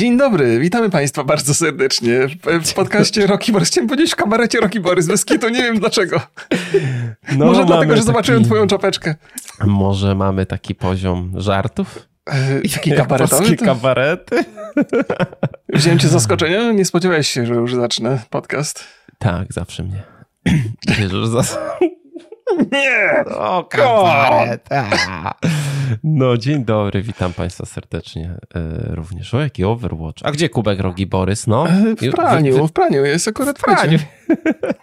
Dzień dobry, witamy Państwa bardzo serdecznie w, w podcaście Rocky Borys. Chciałem powiedzieć w kabarecie Rocky Borys, bez kitu, nie wiem dlaczego. No, Może dlatego, że taki... zobaczyłem twoją czapeczkę. Może mamy taki poziom żartów? Yy, taki kabaretowy? kabarety? Wziąłem cię z zaskoczenia? Nie spodziewałeś się, że już zacznę podcast? Tak, zawsze mnie. Nie! O, kabaret! No, dzień dobry, witam Państwa serdecznie e, również. O, jaki Overwatch. A gdzie kubek Rogi Borys? No, e, w praniu, w praniu jest akurat w praniu.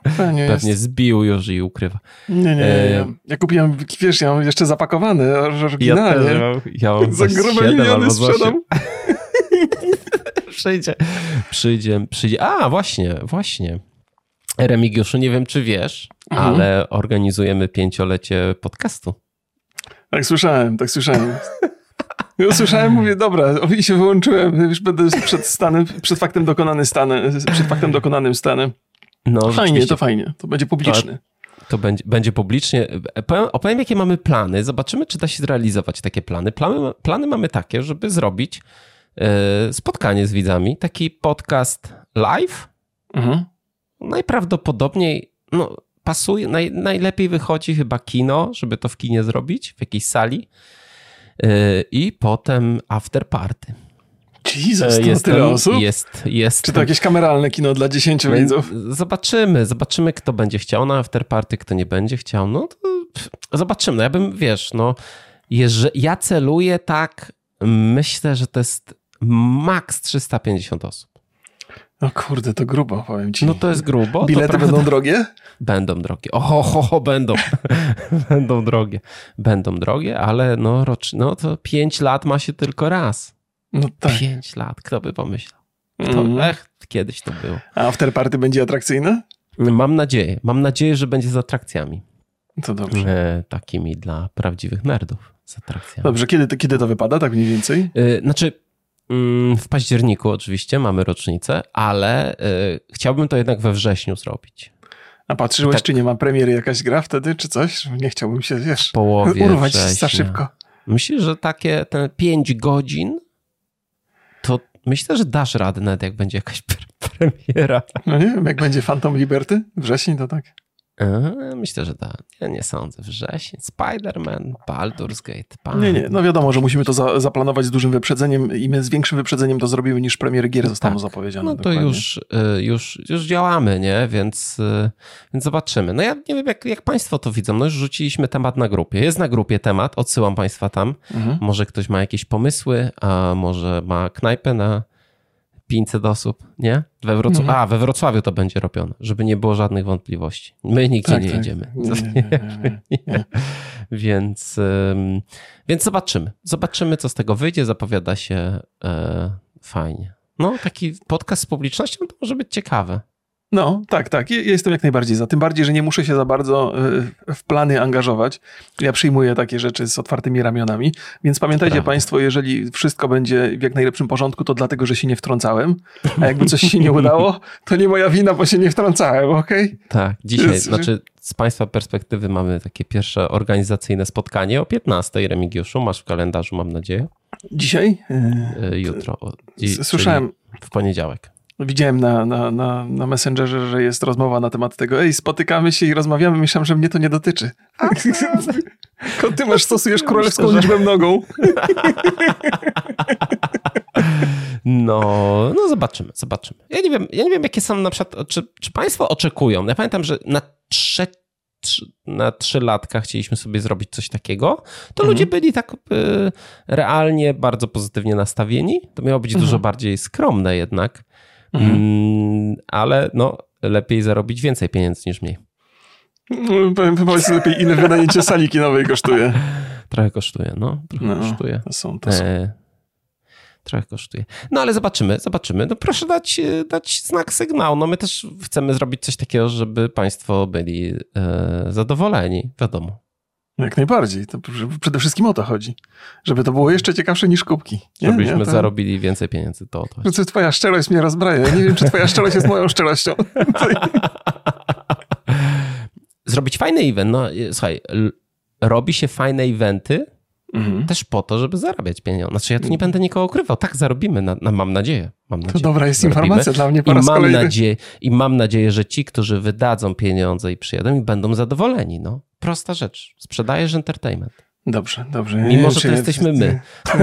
W praniu Pewnie jest. zbił już i ukrywa. Nie, nie, nie. Ja, e, ja kupiłem, wiesz, ja mam jeszcze zapakowany, oryginalnie. Ja, też, ja mam Za grube miliony sprzedam. przyjdzie, przyjdzie, przyjdzie. A, właśnie, właśnie. Remigiuszu, nie wiem czy wiesz, mhm. ale organizujemy pięciolecie podcastu. Tak słyszałem, tak słyszałem. Ja usłyszałem, mówię, dobra, i się wyłączyłem, już będę przed stanem, przed faktem dokonanym stanem, przed faktem dokonanym stanem. No, fajnie, to fajnie, to będzie publiczny. To, to będzie, będzie publicznie. Powiem, opowiem, jakie mamy plany. Zobaczymy, czy da się zrealizować takie plany. Plany, plany mamy takie, żeby zrobić e, spotkanie z widzami, taki podcast live. Mhm. Najprawdopodobniej, no, pasuje, naj, najlepiej wychodzi chyba kino, żeby to w kinie zrobić, w jakiejś sali. Yy, I potem after party. Jesus, jest tyle osób? Jest, jest. Czy to jakieś kameralne kino dla 10 widzów? Zobaczymy, zobaczymy kto będzie chciał na after party, kto nie będzie chciał. No zobaczymy. No ja bym, wiesz, no ja celuję tak, myślę, że to jest maks 350 osób. No kurde, to grubo, powiem ci. No to jest grubo. Bilety będą drogie? Będą drogie. Oho, ho, ho, będą. będą drogie. Będą drogie, ale no, rocz, no to pięć lat ma się tylko raz. No tak. Pięć lat, kto by pomyślał? Kto, mm. Ech, kiedyś to było. A afterparty będzie atrakcyjne? Mam nadzieję. Mam nadzieję, że będzie z atrakcjami. To dobrze. E, takimi dla prawdziwych nerdów z atrakcjami. Dobrze, kiedy, kiedy to wypada, tak mniej więcej? E, znaczy, w październiku oczywiście mamy rocznicę, ale y, chciałbym to jednak we wrześniu zrobić. A patrzyłeś, tak, czy nie ma premiery jakaś gra wtedy, czy coś? Nie chciałbym się, wiesz, połowie urwać za szybko. Myślę, że takie te 5 godzin to myślę, że dasz radę nawet jak będzie jakaś premiera. No nie wiem, jak będzie Phantom Liberty? Wrzesień to tak. Myślę, że tak. Ja nie sądzę. Wrzesień, Spider-Man, Baldur's Gate. Pan. Nie, nie. No wiadomo, że musimy to za, zaplanować z dużym wyprzedzeniem i my z większym wyprzedzeniem to zrobimy niż premiery gier zostaną tak. zapowiedziane. No to już, y, już, już działamy, nie? Więc, y, więc zobaczymy. No ja nie wiem, jak, jak państwo to widzą. No już rzuciliśmy temat na grupie. Jest na grupie temat, odsyłam państwa tam. Mhm. Może ktoś ma jakieś pomysły, a może ma knajpę na 500 osób, nie? We Wrocław... Mhm. A, we Wrocławiu to będzie robione, żeby nie było żadnych wątpliwości. My nigdzie tak, nie tak. jedziemy. Nie, nie, nie, więc, więc zobaczymy. Zobaczymy, co z tego wyjdzie. Zapowiada się e, fajnie. No, taki podcast z publicznością to może być ciekawe. No, tak, tak. Ja jestem jak najbardziej za. Tym bardziej, że nie muszę się za bardzo e, w plany angażować. Ja przyjmuję takie rzeczy z otwartymi ramionami. Więc pamiętajcie Prawda. Państwo, jeżeli wszystko będzie w jak najlepszym porządku, to dlatego, że się nie wtrącałem. A jakby coś się nie udało, to nie moja wina, bo się nie wtrącałem, okej? Okay? Tak. Dzisiaj, znaczy z Państwa perspektywy mamy takie pierwsze organizacyjne spotkanie o 15 Remigiuszu. Masz w kalendarzu, mam nadzieję. Dzisiaj? E, jutro. Słyszałem. W poniedziałek. Widziałem na, na, na, na Messengerze, że jest rozmowa na temat tego. Ej, spotykamy się i rozmawiamy. Myślałem, że mnie to nie dotyczy. ty masz stosujesz królewską Myślę, liczbę nogą. No, no zobaczymy, zobaczymy. Ja nie wiem, ja nie wiem, jakie są na przykład, czy, czy państwo oczekują. Ja pamiętam, że na trzecie na trzy latka chcieliśmy sobie zrobić coś takiego, to mhm. ludzie byli tak y, realnie bardzo pozytywnie nastawieni. To miało być mhm. dużo bardziej skromne jednak. Mhm. Mm, ale no, lepiej zarobić więcej pieniędzy niż mniej. Powiedz lepiej, ile wynajęcie sali kinowej kosztuje. Trochę kosztuje, no. Trochę no, kosztuje. To są, to są. E, trochę kosztuje. No ale zobaczymy, zobaczymy. No proszę dać, dać znak sygnał. No my też chcemy zrobić coś takiego, żeby państwo byli e, zadowoleni, wiadomo. Jak najbardziej. To przede wszystkim o to chodzi. Żeby to było jeszcze ciekawsze niż kubki. Nie? Żebyśmy nie? To... zarobili więcej pieniędzy, to o to. Twoja szczerość mnie rozbraja. Ja nie wiem, czy twoja szczerość jest moją szczerością. Zrobić fajny event. No, słuchaj, robi się fajne eventy, Mhm. Też po to, żeby zarabiać pieniądze. Znaczy ja tu nie będę nikogo ukrywał. Tak zarobimy, na, na, mam nadzieję. Mam nadzieję. To dobra jest zarobimy. informacja dla mnie po I raz mam Nadzieję, I mam nadzieję, że ci, którzy wydadzą pieniądze i przyjadą i będą zadowoleni. No, prosta rzecz. Sprzedajesz entertainment. Dobrze, dobrze. Mimo, że to jesteśmy my.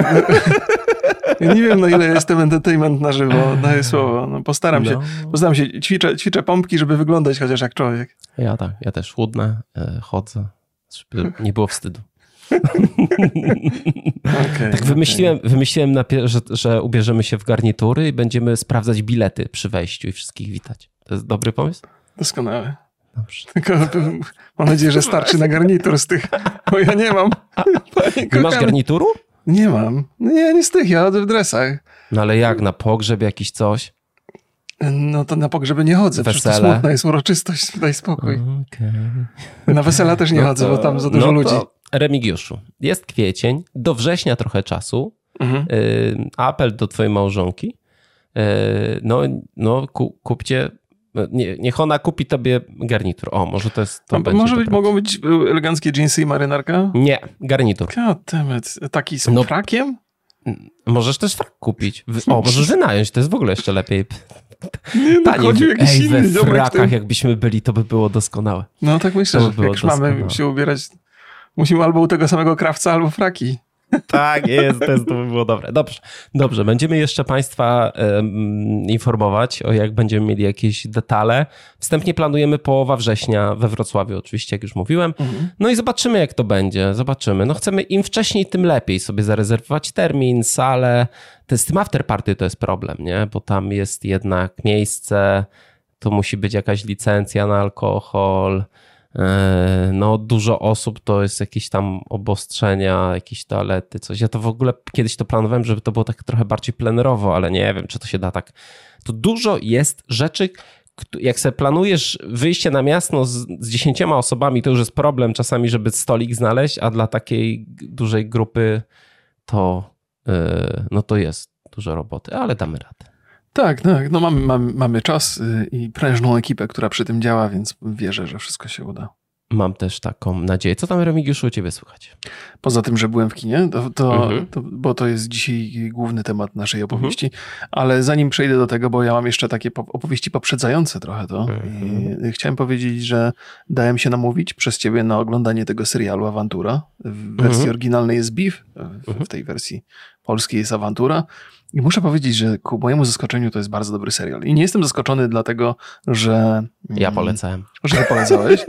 Ja nie wiem, na ile jestem entertainment na żywo, daję słowo. No, postaram no. się. Postaram się, ćwiczę, ćwiczę pompki, żeby wyglądać chociaż jak człowiek. Ja tak, ja też chudnę, e, chodzę, żeby nie było wstydu. okay, tak wymyśliłem, okay. wymyśliłem że, że ubierzemy się w garnitury i będziemy sprawdzać bilety przy wejściu i wszystkich witać. To jest dobry pomysł? Doskonały. Dobrze. Tylko mam nadzieję, że starczy na garnitur z tych, bo ja nie mam. Nie masz garnituru? Nie mam. Nie, nie z tych, ja w dresach. No ale jak, na pogrzeb jakiś coś? No to na pogrzeby nie chodzę, Wesele. przecież to smutna jest uroczystość, daj spokój. Okay. Na wesela też nie no chodzę, to, bo tam za dużo no ludzi. Remigiuszu, jest kwiecień, do września trochę czasu. Mhm. Y, apel do twojej małżonki. Y, no, no kupcie nie, niech ona kupi tobie garnitur. O, może to jest. To może być, mogą być y, eleganckie jeansy i marynarka? Nie, garnitur. Goddammit. Taki z no, frakiem? Możesz też frak kupić. O, możesz wynająć, to jest w ogóle jeszcze lepiej. Nie, no, Tanie, chodzi jakiś ej, we frakach jakbyśmy byli, to by było doskonałe. No tak myślę, to by że jak już mamy się ubierać, musimy albo u tego samego krawca, albo fraki. Tak, jest, to, jest, to by było dobre. Dobrze, dobrze. Będziemy jeszcze Państwa um, informować o jak będziemy mieli jakieś detale. Wstępnie planujemy połowa września we Wrocławiu, oczywiście, jak już mówiłem. Mhm. No i zobaczymy, jak to będzie. Zobaczymy. No chcemy im wcześniej, tym lepiej sobie zarezerwować termin, salę. To z tym afterparty to jest problem, nie? Bo tam jest jednak miejsce, to musi być jakaś licencja na alkohol no dużo osób to jest jakieś tam obostrzenia, jakieś toalety, coś. Ja to w ogóle kiedyś to planowałem, żeby to było tak trochę bardziej plenerowo, ale nie wiem, czy to się da tak. To dużo jest rzeczy, jak sobie planujesz wyjście na miasto z, z dziesięcioma osobami, to już jest problem czasami, żeby stolik znaleźć, a dla takiej dużej grupy to, yy, no to jest dużo roboty, ale damy radę. Tak, tak. No mamy, mamy, mamy czas y, i prężną ekipę, która przy tym działa, więc wierzę, że wszystko się uda. Mam też taką nadzieję. Co tam, Remigiuszu, u ciebie słychać? Poza tym, że byłem w kinie, to, to, mhm. to, bo to jest dzisiaj główny temat naszej opowieści, mhm. ale zanim przejdę do tego, bo ja mam jeszcze takie opowieści poprzedzające trochę to, mhm. chciałem powiedzieć, że dałem się namówić przez ciebie na oglądanie tego serialu Awantura. W wersji mhm. oryginalnej jest Beef, w, mhm. w tej wersji polskiej jest Awantura. I muszę powiedzieć, że ku mojemu zaskoczeniu to jest bardzo dobry serial. I nie jestem zaskoczony dlatego, że... Ja mm, polecałem. Że polecałeś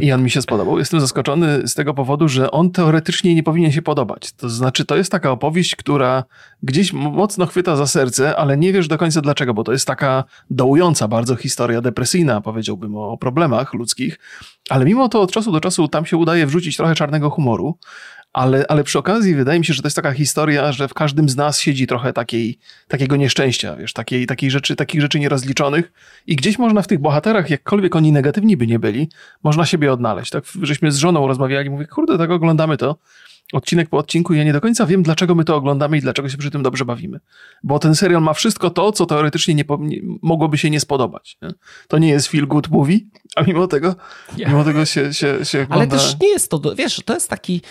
i on mi się spodobał. Jestem zaskoczony z tego powodu, że on teoretycznie nie powinien się podobać. To znaczy, to jest taka opowieść, która gdzieś mocno chwyta za serce, ale nie wiesz do końca dlaczego, bo to jest taka dołująca bardzo historia depresyjna, powiedziałbym, o problemach ludzkich. Ale mimo to od czasu do czasu tam się udaje wrzucić trochę czarnego humoru ale, ale przy okazji wydaje mi się, że to jest taka historia, że w każdym z nas siedzi trochę takiej, takiego nieszczęścia, wiesz, takiej, takiej rzeczy, takich rzeczy nierozliczonych i gdzieś można w tych bohaterach, jakkolwiek oni negatywni by nie byli, można siebie odnaleźć. Tak, żeśmy z żoną rozmawiali, mówię, kurde, tak oglądamy to, odcinek po odcinku i ja nie do końca wiem, dlaczego my to oglądamy i dlaczego się przy tym dobrze bawimy. Bo ten serial ma wszystko to, co teoretycznie nie, nie mogłoby się nie spodobać. Nie? To nie jest feel good movie, a mimo tego, yeah. mimo tego się, się, się ogląda... Ale też nie jest to, wiesz, to jest taki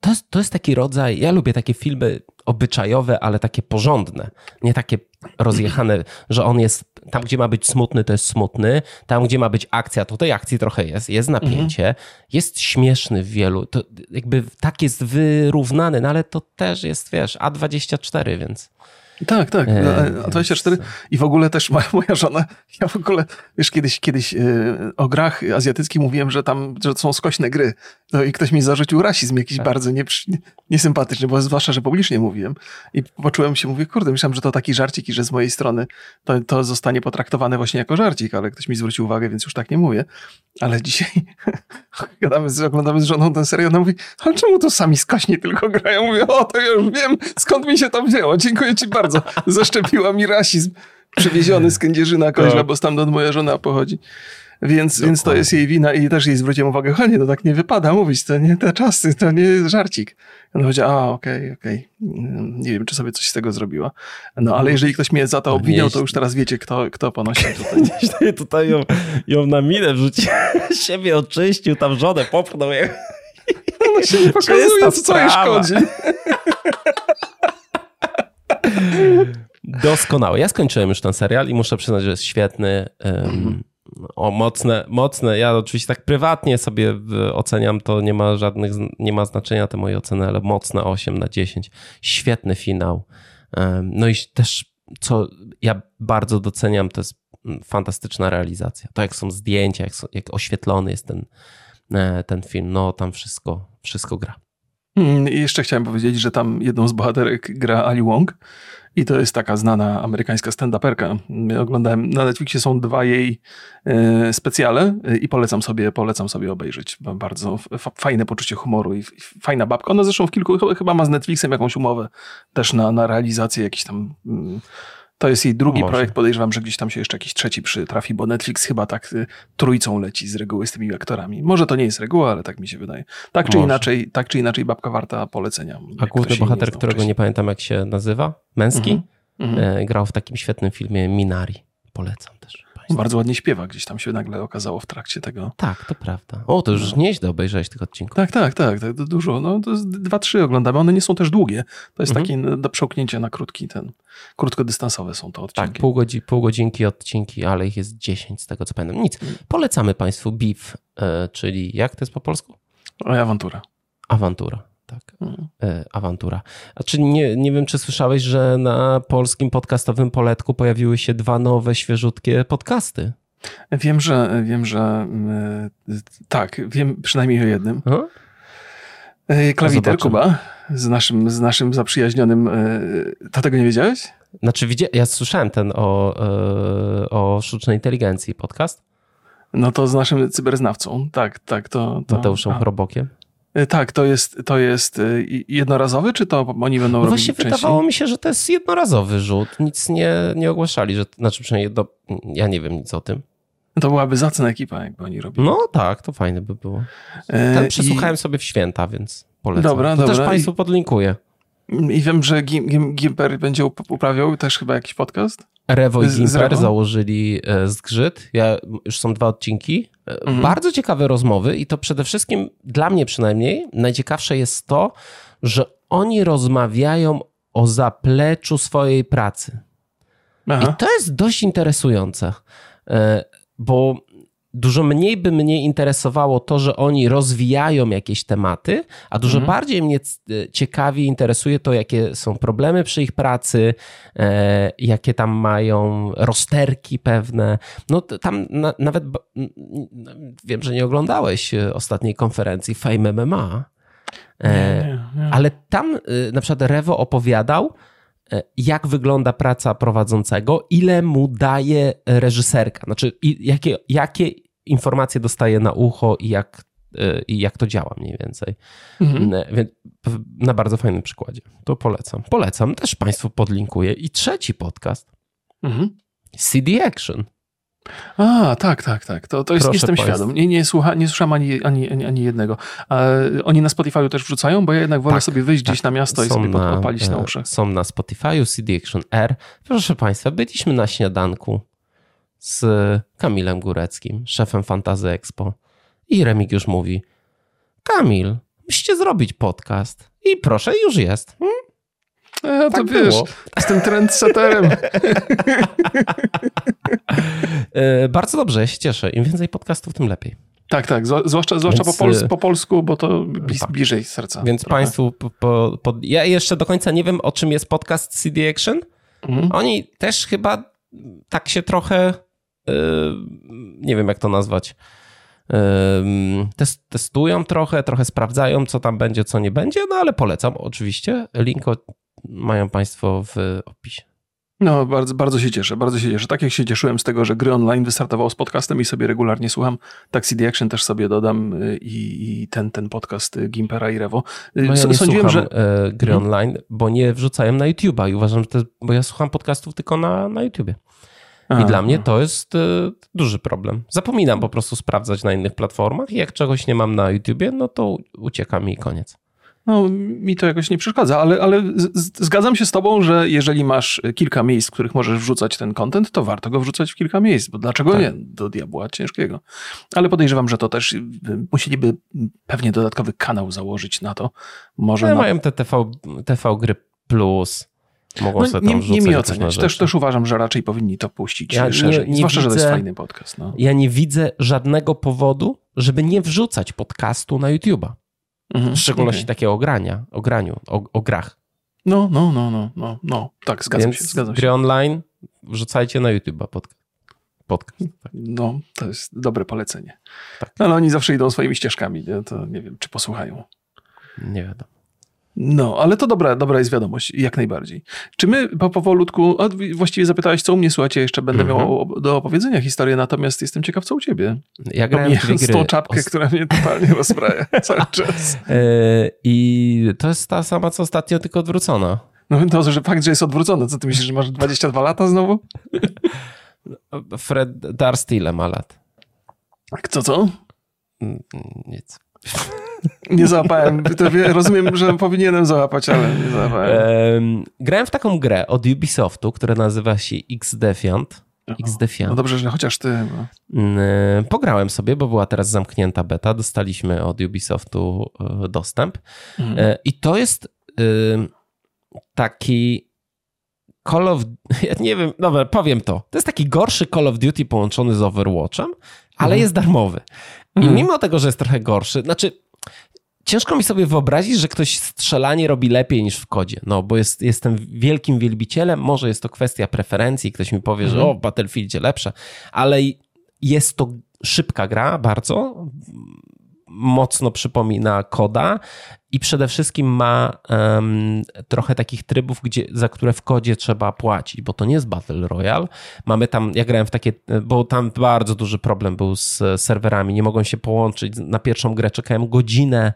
to jest, to jest taki rodzaj, ja lubię takie filmy obyczajowe, ale takie porządne, nie takie rozjechane, że on jest tam, gdzie ma być smutny, to jest smutny, tam, gdzie ma być akcja, to tej akcji trochę jest, jest napięcie, mhm. jest śmieszny w wielu, to jakby tak jest wyrównany, no ale to też jest, wiesz, A24, więc... Tak, tak. E, a 24 i w ogóle też moja, moja żona, ja w ogóle, wiesz, kiedyś, kiedyś e, o grach azjatyckich mówiłem, że tam że są skośne gry. No i ktoś mi zarzucił rasizm jakiś tak. bardzo nie, niesympatyczny, bo zwłaszcza, że publicznie mówiłem. I poczułem się, mówię, kurde, myślałem, że to taki żarcik i że z mojej strony to, to zostanie potraktowane właśnie jako żarcik, ale ktoś mi zwrócił uwagę, więc już tak nie mówię. Ale dzisiaj gadamy, z, oglądamy z żoną ten serial, ona mówi, ale czemu to sami skośni tylko grają? Mówię, o, to ja już wiem, skąd mi się to wzięło. Dziękuję ci bardzo bardzo. Zaszczepiła mi rasizm. Przewieziony z Kędzierzyna Koźla, tak. bo stamtąd moja żona pochodzi. Więc, więc to jest jej wina i też jej zwróciłem uwagę, kochanie, to tak nie wypada mówić, to nie te czasy, to nie jest żarcik. Ona powiedziała, a okej, okay, okej, okay. nie wiem, czy sobie coś z tego zrobiła. No, ale jeżeli ktoś mnie za to obwiniał, to już teraz wiecie, kto, kto ponosi tutaj. tutaj ją, ją na minę wrzucił, siebie oczyścił, tam żonę popchnął. się nie pokazuje, co jej szkodzi. Doskonałe. Ja skończyłem już ten serial i muszę przyznać, że jest świetny. Um, o, mocne, mocne. Ja oczywiście tak prywatnie sobie oceniam, to nie ma żadnych, nie ma znaczenia te moje oceny, ale mocne 8 na 10. Świetny finał. Um, no i też, co ja bardzo doceniam, to jest fantastyczna realizacja. To jak są zdjęcia, jak, są, jak oświetlony jest ten, e, ten film, no tam wszystko, wszystko gra. Hmm, I jeszcze chciałem powiedzieć, że tam jedną z bohaterek gra Ali Wong i to jest taka znana amerykańska stand-uperka. Oglądałem, na Netflixie są dwa jej e, specjale e, i polecam sobie, polecam sobie obejrzeć. Bardzo fajne poczucie humoru i fajna babka. Ona zresztą w kilku, chyba ma z Netflixem jakąś umowę też na, na realizację jakichś tam mm, to jest jej drugi Może. projekt. Podejrzewam, że gdzieś tam się jeszcze jakiś trzeci przytrafi, bo Netflix chyba tak y, trójcą leci z reguły z tymi aktorami. Może to nie jest reguła, ale tak mi się wydaje. Tak czy inaczej, tak czy inaczej babka warta polecenia. A główny bohater, którego wcześniej. nie pamiętam jak się nazywa, męski, mhm. e, grał w takim świetnym filmie Minari. Polecam też. Bardzo ładnie śpiewa, gdzieś tam się nagle okazało w trakcie tego. Tak, to prawda. O, to już no. nieźle obejrzałeś tych odcinków. Tak, tak, tak, tak dużo. No, to jest dwa, trzy oglądamy. One nie są też długie. To jest mhm. takie do przełknięcia na krótki ten, krótkodystansowe są to odcinki. Tak, pół, godzi, pół godzinki odcinki, ale ich jest 10 z tego co pamiętam. Nic. Polecamy Państwu Beef, e, czyli jak to jest po polsku? Awantura. Awantura tak. Hmm. Awantura. A czy nie, nie wiem, czy słyszałeś, że na polskim podcastowym poletku pojawiły się dwa nowe, świeżutkie podcasty? Wiem, że wiem, że yy, tak, wiem przynajmniej o jednym. Aha. E, klawiter Kuba z naszym, z naszym zaprzyjaźnionym. To tego nie wiedziałeś? Znaczy, widzia- ja słyszałem ten o, o sztucznej inteligencji podcast. No to z naszym cyberznawcą, tak, tak. To, to Mateuszem Chrobokiem. E, tak, to jest, to jest e, jednorazowy, czy to oni będą no robić Właśnie częściej? wydawało mi się, że to jest jednorazowy rzut. Nic nie, nie ogłaszali, że, znaczy przynajmniej ja nie wiem nic o tym. To byłaby zacna ekipa, jakby oni robili. No tak, to fajne by było. E, Ten przesłuchałem I... sobie w święta, więc polecam. Dobra, to dobra. też Państwu podlinkuję. I wiem, że Gimper będzie uprawiał też chyba jakiś podcast? Rewo i Gimper założyli e, zgrzyt. Ja, już są dwa odcinki. Mhm. Bardzo ciekawe rozmowy i to przede wszystkim, dla mnie przynajmniej, najciekawsze jest to, że oni rozmawiają o zapleczu swojej pracy. Aha. I to jest dość interesujące, e, bo dużo mniej by mnie interesowało to, że oni rozwijają jakieś tematy, a dużo mhm. bardziej mnie e, ciekawi, interesuje to, jakie są problemy przy ich pracy, e, jakie tam mają rozterki pewne. No tam na, nawet wiem, że nie oglądałeś e, ostatniej konferencji Fame MMA. E, nie, nie, nie. Ale tam e, na przykład Rewo opowiadał, jak wygląda praca prowadzącego, ile mu daje reżyserka, znaczy jakie, jakie informacje dostaje na ucho i jak, e, i jak to działa mniej więcej. Mhm. E, więc na bardzo fajnym przykładzie. To polecam. Polecam, też Państwu podlinkuję. I trzeci podcast. Mhm. CD Action. A, tak, tak, tak. To, to jest, jestem państwa. świadom. Nie, nie, słucha, nie słyszałem ani, ani, ani, ani jednego. oni na Spotify też wrzucają, bo ja jednak wolę tak, sobie wyjść tak. gdzieś na miasto i sobie na, odpalić na e, uszach. Są na Spotify, CD Action R. Proszę Państwa, byliśmy na śniadanku z Kamilem Góreckim, szefem Fantazy Expo. I Remigiusz mówi: Kamil, musicie zrobić podcast. I proszę, już jest. Hmm? Ja tak to wiesz, było. jestem trendsetterem. E, bardzo dobrze, ja się cieszę. Im więcej podcastów, tym lepiej. Tak, tak. Zwłaszcza, zwłaszcza po, pols po, polsku, bo to tak. bliżej serca. Więc trochę. Państwu, po, po, ja jeszcze do końca nie wiem, o czym jest podcast CD Action. Mhm. Oni też chyba tak się trochę nie wiem jak to nazwać, testują trochę, trochę sprawdzają, co tam będzie, co nie będzie, no ale polecam oczywiście. Link mają Państwo w opisie. No, bardzo, bardzo się cieszę, bardzo się cieszę. Tak jak się cieszyłem z tego, że gry online wystartował z podcastem i sobie regularnie słucham, tak CD Action też sobie dodam y, i, i ten, ten podcast y, Gimpera i Rewo. Y, no ja nie Sądziłem, słucham że... gry hmm? online, bo nie wrzucają na YouTube'a i uważam, że to, bo ja słucham podcastów tylko na, na YouTubie. I dla mnie to jest y, duży problem. Zapominam po prostu sprawdzać na innych platformach i jak czegoś nie mam na YouTubie, no to ucieka mi i koniec. No, mi to jakoś nie przeszkadza, ale, ale zgadzam się z tobą, że jeżeli masz kilka miejsc, w których możesz wrzucać ten content, to warto go wrzucać w kilka miejsc, bo dlaczego tak. nie? Do diabła ciężkiego. Ale podejrzewam, że to też y, musieliby pewnie dodatkowy kanał założyć na to. Może no, na... mają te TV, TV Gry Plus. Mogą no, sobie tam nie, nie mi oceniać. Też, też uważam, że raczej powinni to puścić ja szerzej. Nie, nie Zwłaszcza, widzę, że to jest fajny podcast. No. Ja nie widzę żadnego powodu, żeby nie wrzucać podcastu na YouTube'a. Mhm, w szczególności okay. takiego ogrania, o graniu, o, o, grach. No, no, no, no, no, no. tak, zgadzam Więc się, zgadzam gry się. online wrzucajcie na YouTube'a podcast. podcast tak. No, to jest dobre polecenie. Tak. No, ale oni zawsze idą swoimi ścieżkami, nie? to nie wiem, czy posłuchają. Nie wiadomo. No, ale to dobra, dobra jest wiadomość, jak najbardziej. Czy my po powolutku, a właściwie zapytałeś, co u mnie, słuchajcie, jeszcze będę mm -hmm. miał do opowiedzenia historię, natomiast jestem ciekaw, co u ciebie. Ja grałem w gry. tą czapkę, która mnie totalnie rozpraja cały czas. Yy, I to jest ta sama, co ostatnio, tylko odwrócona. No to, że fakt, że jest odwrócony. Co ty myślisz, że masz 22 lata znowu? Fred Darst ile ma lat? Co, co? Mm, nic. Nie załapałem. Rozumiem, że powinienem załapać, ale nie załapałem. grałem w taką grę od Ubisoftu, która nazywa się X-Defiant. No dobrze, że chociaż ty. No. Pograłem sobie, bo była teraz zamknięta beta. Dostaliśmy od Ubisoftu e, dostęp. Mhm. E, I to jest taki Call of... Ja nie wiem, dobra, powiem to. To jest taki gorszy Call of Duty połączony z Overwatchem, ale mhm. jest darmowy. I mhm. mimo tego, że jest trochę gorszy, znaczy ciężko mi sobie wyobrazić, że ktoś strzelanie robi lepiej niż w kodzie. No, bo jest, jestem wielkim wielbicielem, może jest to kwestia preferencji, ktoś mi powie, mhm. że o, w Battlefieldzie lepsze, ale jest to szybka gra bardzo, mocno przypomina koda i przede wszystkim ma um, trochę takich trybów, gdzie, za które w kodzie trzeba płacić, bo to nie jest Battle Royale. Mamy tam, ja grałem w takie, bo tam bardzo duży problem był z serwerami, nie mogą się połączyć. Na pierwszą grę czekałem godzinę,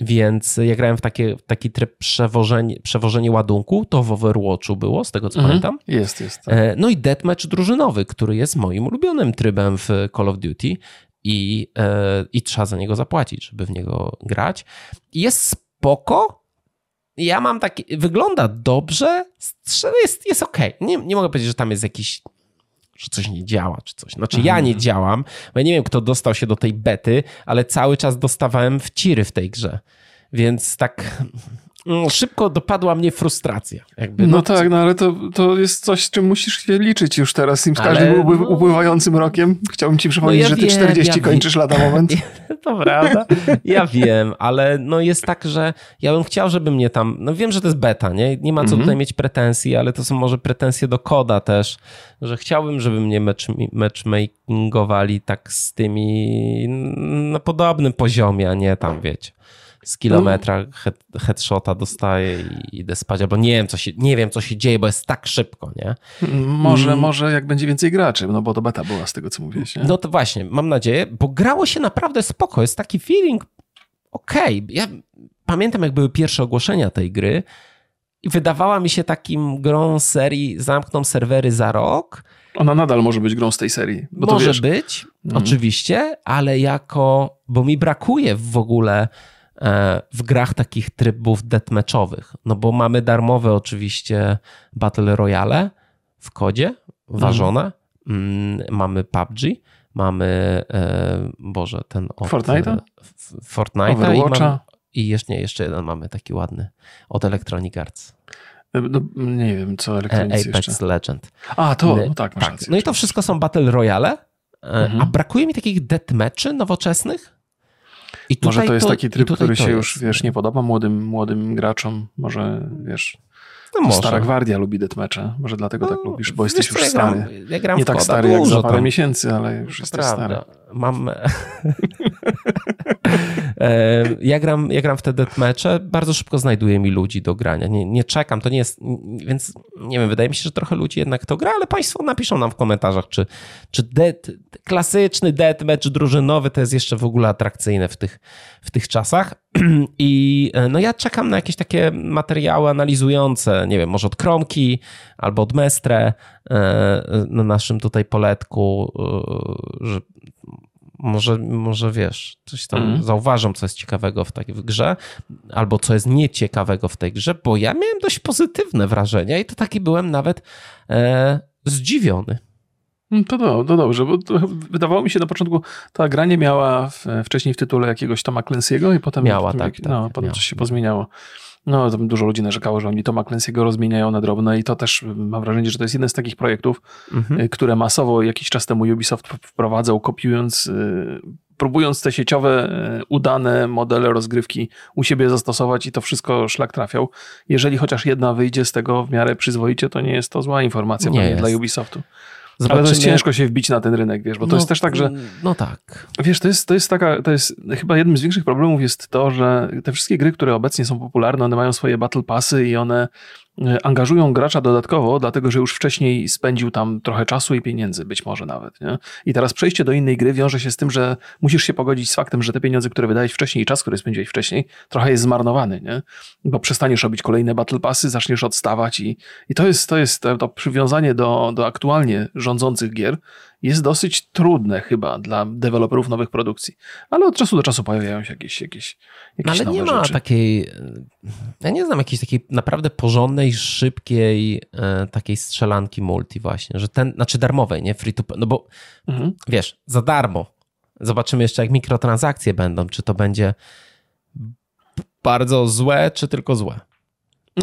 więc ja grałem w takie, taki tryb przewożenie, przewożenie ładunku, to w Overwatchu było, z tego co mhm, pamiętam. Jest, jest. Tak. No i deathmatch drużynowy, który jest moim ulubionym trybem w Call of Duty i, e, i trzeba za niego zapłacić, żeby w niego grać. Jest spoko. Ja mam taki, wygląda dobrze, jest, jest ok. Nie, nie mogę powiedzieć, że tam jest jakiś, że coś nie działa, czy coś. Znaczy mhm. ja nie działam, bo ja nie wiem, kto dostał się do tej bety, ale cały czas dostawałem wciry w tej grze. Więc tak szybko dopadła mnie frustracja. Jakby, no, no tak, no ale to, to jest coś, z czym musisz się liczyć już teraz. Z każdym ale... upływającym rokiem. Chciałbym ci przypomnieć, no ja że ty wiem, 40 ja kończysz lada moment. to prawda. Ja wiem, ale no jest tak, że ja bym chciał, żeby mnie tam... No wiem, że to jest beta, nie? Nie ma co mhm. tutaj mieć pretensji, ale to są może pretensje do koda też, że chciałbym, żeby mnie match, matchmakingowali tak z tymi na podobnym poziomie, a nie tam, wiecie z kilometra head, headshota dostaje i idę spać, albo nie wiem, co się, nie wiem, co się dzieje, bo jest tak szybko, nie? Może, mm. może jak będzie więcej graczy, no bo to beta była z tego, co mówiłeś, nie? No to właśnie, mam nadzieję, bo grało się naprawdę spoko, jest taki feeling okej. Okay. Ja pamiętam, jak były pierwsze ogłoszenia tej gry i wydawała mi się takim grą serii zamkną serwery za rok. Ona nadal może być grą z tej serii. może być, mm. oczywiście, ale jako, bo mi brakuje w ogóle w grach takich trybów deathmatchowych. No bo mamy darmowe oczywiście Battle Royale w kodzie, ważone. Mm. Mamy PUBG, mamy, e, Boże, ten od... Fortnite'a? Fortnite'a i, i jeszcze, nie, jeszcze jeden mamy taki ładny od Electronic Arts. E, no, nie wiem, co Electronic Apex jeszcze. Legend. A, to, no tak, masz tak. Rację, No i to wszystko są Battle Royale, mhm. a brakuje mi takich deathmatchy nowoczesnych, może to jest to, taki tryb, który się już, wiesz, nie podoba młodym, młodym graczom. Może, wiesz, no może. stara gwardia lubi deathmatche. Może dlatego tak no, tak lubisz, bo jesteś już ja stary. Gram, ja gram nie tak stary jak za parę tam. miesięcy, ale już jesteś Prawda. stary. Mam... E, ja gram, ja gram w te deathmatche, bardzo szybko znajduję mi ludzi do grania. Nie, nie czekam, to nie jest, więc nie wiem, wydaje mi się, że trochę ludzi jednak to gra, ale Państwo napiszą nam w komentarzach, czy, czy dead, klasyczny deathmatch drużynowy to jest jeszcze w ogóle atrakcyjne w tych, w tych czasach. I e, no ja czekam na jakieś takie materiały analizujące, nie wiem, może od Kromki albo od Mestre e, na naszym tutaj poletku, że Może, może wiesz, coś tam mm. zauważam, co jest ciekawego w tej grze, albo co jest nieciekawego w tej grze, bo ja miałem dość pozytywne wrażenia i to taki byłem nawet e, zdziwiony. Mm, to, to, to dobrze, bo to wydawało mi się na początku, ta gra nie miała w, wcześniej w tytule jakiegoś Toma Clancy'ego i potem, miała, potem, tak, no, tak, potem miała. coś się pozmieniało. No, tam dużo ludzi narzekało, że oni Toma Clancy'ego rozmieniają na drobne i to też mam wrażenie, że to jest jeden z takich projektów, mhm. Y, które masowo jakiś czas temu Ubisoft wprowadzał, kopiując, y, próbując te sieciowe, y, udane modele rozgrywki u siebie zastosować i to wszystko szlak trafiał. Jeżeli chociaż jedna wyjdzie z tego w miarę przyzwoicie, to nie jest to zła informacja nie dla Ubisoftu. Zobaczymy. Ale to jest ciężko się wbić na ten rynek, wiesz, bo to no, jest też tak, że... No tak. Wiesz, to jest, to jest taka, to jest chyba jednym z większych problemów jest to, że te wszystkie gry, które obecnie są popularne, one mają swoje battle passy i one angażują gracza dodatkowo, dlatego że już wcześniej spędził tam trochę czasu i pieniędzy, być może nawet. Nie? I teraz przejście do innej gry wiąże się z tym, że musisz się pogodzić z faktem, że te pieniądze, które wydałeś wcześniej i czas, który spędziłeś wcześniej, trochę jest zmarnowany, nie? bo przestaniesz robić kolejne battle passy, zaczniesz odstawać i, i to jest to, jest to, to przywiązanie do, do aktualnie rządzących gier jest dosyć trudne chyba dla deweloperów nowych produkcji. Ale od czasu do czasu pojawiają się jakieś, jakieś, jakieś Ale nowe nie ma rzeczy. takiej, ja nie znam jakiejś takiej naprawdę porządnej, szybkiej e, takiej strzelanki multi właśnie, że ten, znaczy darmowej, nie free to, no bo mhm. wiesz, za darmo. Zobaczymy jeszcze jak mikrotransakcje będą, czy to będzie bardzo złe, czy tylko złe.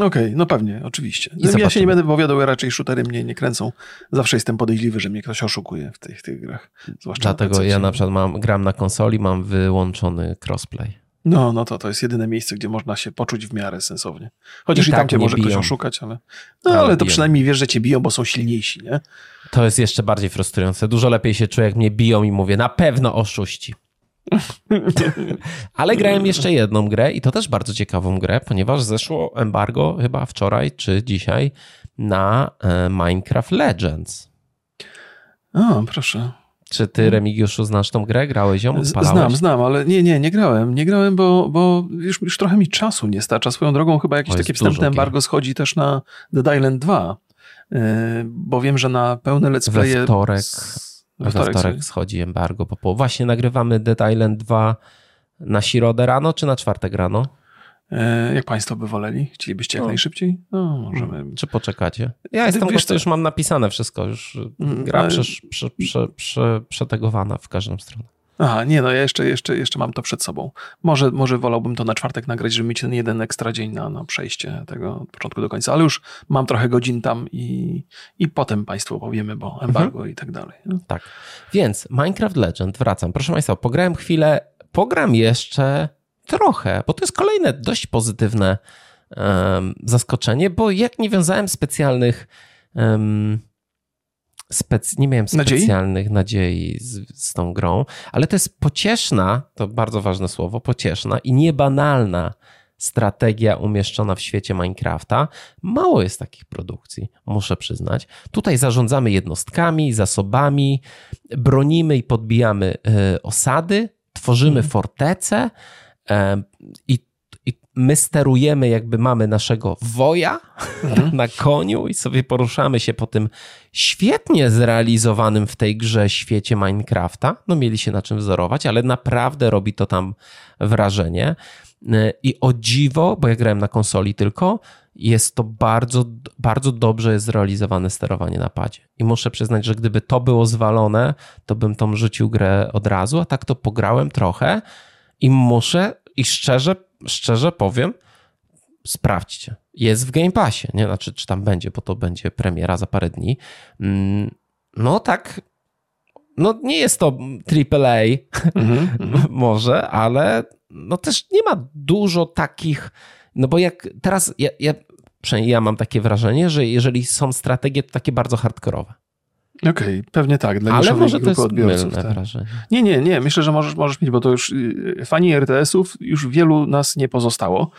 Okej, okay, no pewnie, oczywiście. I ja się nie będę powiadał, raczej shootery mnie nie kręcą. Zawsze jestem podejrzliwy, że mnie ktoś oszukuje w tych, tych grach. Zwłaszcza Dlatego ja na przykład mam, gram na konsoli, mam wyłączony crossplay. No, no to, to jest jedyne miejsce, gdzie można się poczuć w miarę sensownie. Chociaż i, i tak tam cię może biją. ktoś oszukać, ale, no, ale, ale to biją. przynajmniej wiesz, że cię biją, bo są silniejsi, nie? To jest jeszcze bardziej frustrujące. Dużo lepiej się czuję, jak mnie biją i mówię, na pewno oszuści. Ale grałem jeszcze jedną grę i to też bardzo ciekawą grę, ponieważ zeszło embargo chyba wczoraj czy dzisiaj na e, Minecraft Legends. O, proszę. Czy ty, Remigiuszu, znasz tą grę? Grałeś ją? Znam, znam, ale nie, nie, nie grałem. Nie grałem, bo, bo już, już trochę mi czasu nie starcza. Swoją drogą chyba jakieś takie wstępne embargo schodzi też na Dead Island 2, yy, bo wiem, że na pełne let's play... We wtorek. We wtorek, we wtorek schodzi embargo. Po Właśnie nagrywamy Dead Island 2 na środę rano, czy na czwartek rano? E, jak Państwo by woleli? Chcielibyście jak no. najszybciej? No, możemy. Czy poczekacie? Ja jestem Wiesz, to już mam napisane wszystko, już mm, gra ale... prze, prze, prze, prze, przetegowana w każdą stronę. Aha, nie, no ja jeszcze, jeszcze, jeszcze mam to przed sobą. Może, może wolałbym to na czwartek nagrać, żeby mieć ten jeden ekstra dzień na, na przejście tego od początku do końca, ale już mam trochę godzin tam i, i potem Państwu opowiemy, bo embargo mhm. i tak dalej. No. Tak, więc Minecraft Legend, wracam. Proszę Państwa, pograłem chwilę, pogram jeszcze trochę, bo to jest kolejne dość pozytywne um, zaskoczenie, bo jak nie wiązałem specjalnych um, spec nie miałem specjalnych nadziei, nadziei z, z, tą grą, ale to jest pocieszna, to bardzo ważne słowo, pocieszna i niebanalna strategia umieszczona w świecie Minecrafta. Mało jest takich produkcji, muszę przyznać. Tutaj zarządzamy jednostkami, zasobami, bronimy i podbijamy y, osady, tworzymy mhm. fortece, i, I, my sterujemy, jakby mamy naszego woja mhm. na koniu i sobie poruszamy się po tym świetnie zrealizowanym w tej grze świecie Minecrafta. No mieli się na czym wzorować, ale naprawdę robi to tam wrażenie. E, I o dziwo, bo ja grałem na konsoli tylko, jest to bardzo, bardzo dobrze zrealizowane sterowanie na padzie. I muszę przyznać, że gdyby to było zwalone, to bym tą rzucił grę od razu, a tak to pograłem trochę i muszę, i szczerze, szczerze powiem, sprawdźcie. Jest w Game Passie, nie? Znaczy, czy tam będzie, bo to będzie premiera za parę dni. Mm, no tak, no nie jest to AAA mm -hmm. może, ale no też nie ma dużo takich, no bo jak teraz, ja, ja, przynajmniej ja mam takie wrażenie, że jeżeli są strategie, to takie bardzo hardkorowe. Okej, okay, pewnie tak, dla Ale może to jest odbiorców. Tak. Wrażenie. Nie, nie, nie, myślę, że możesz, możesz mieć, bo to już y, fani RTS-ów już wielu nas nie pozostało.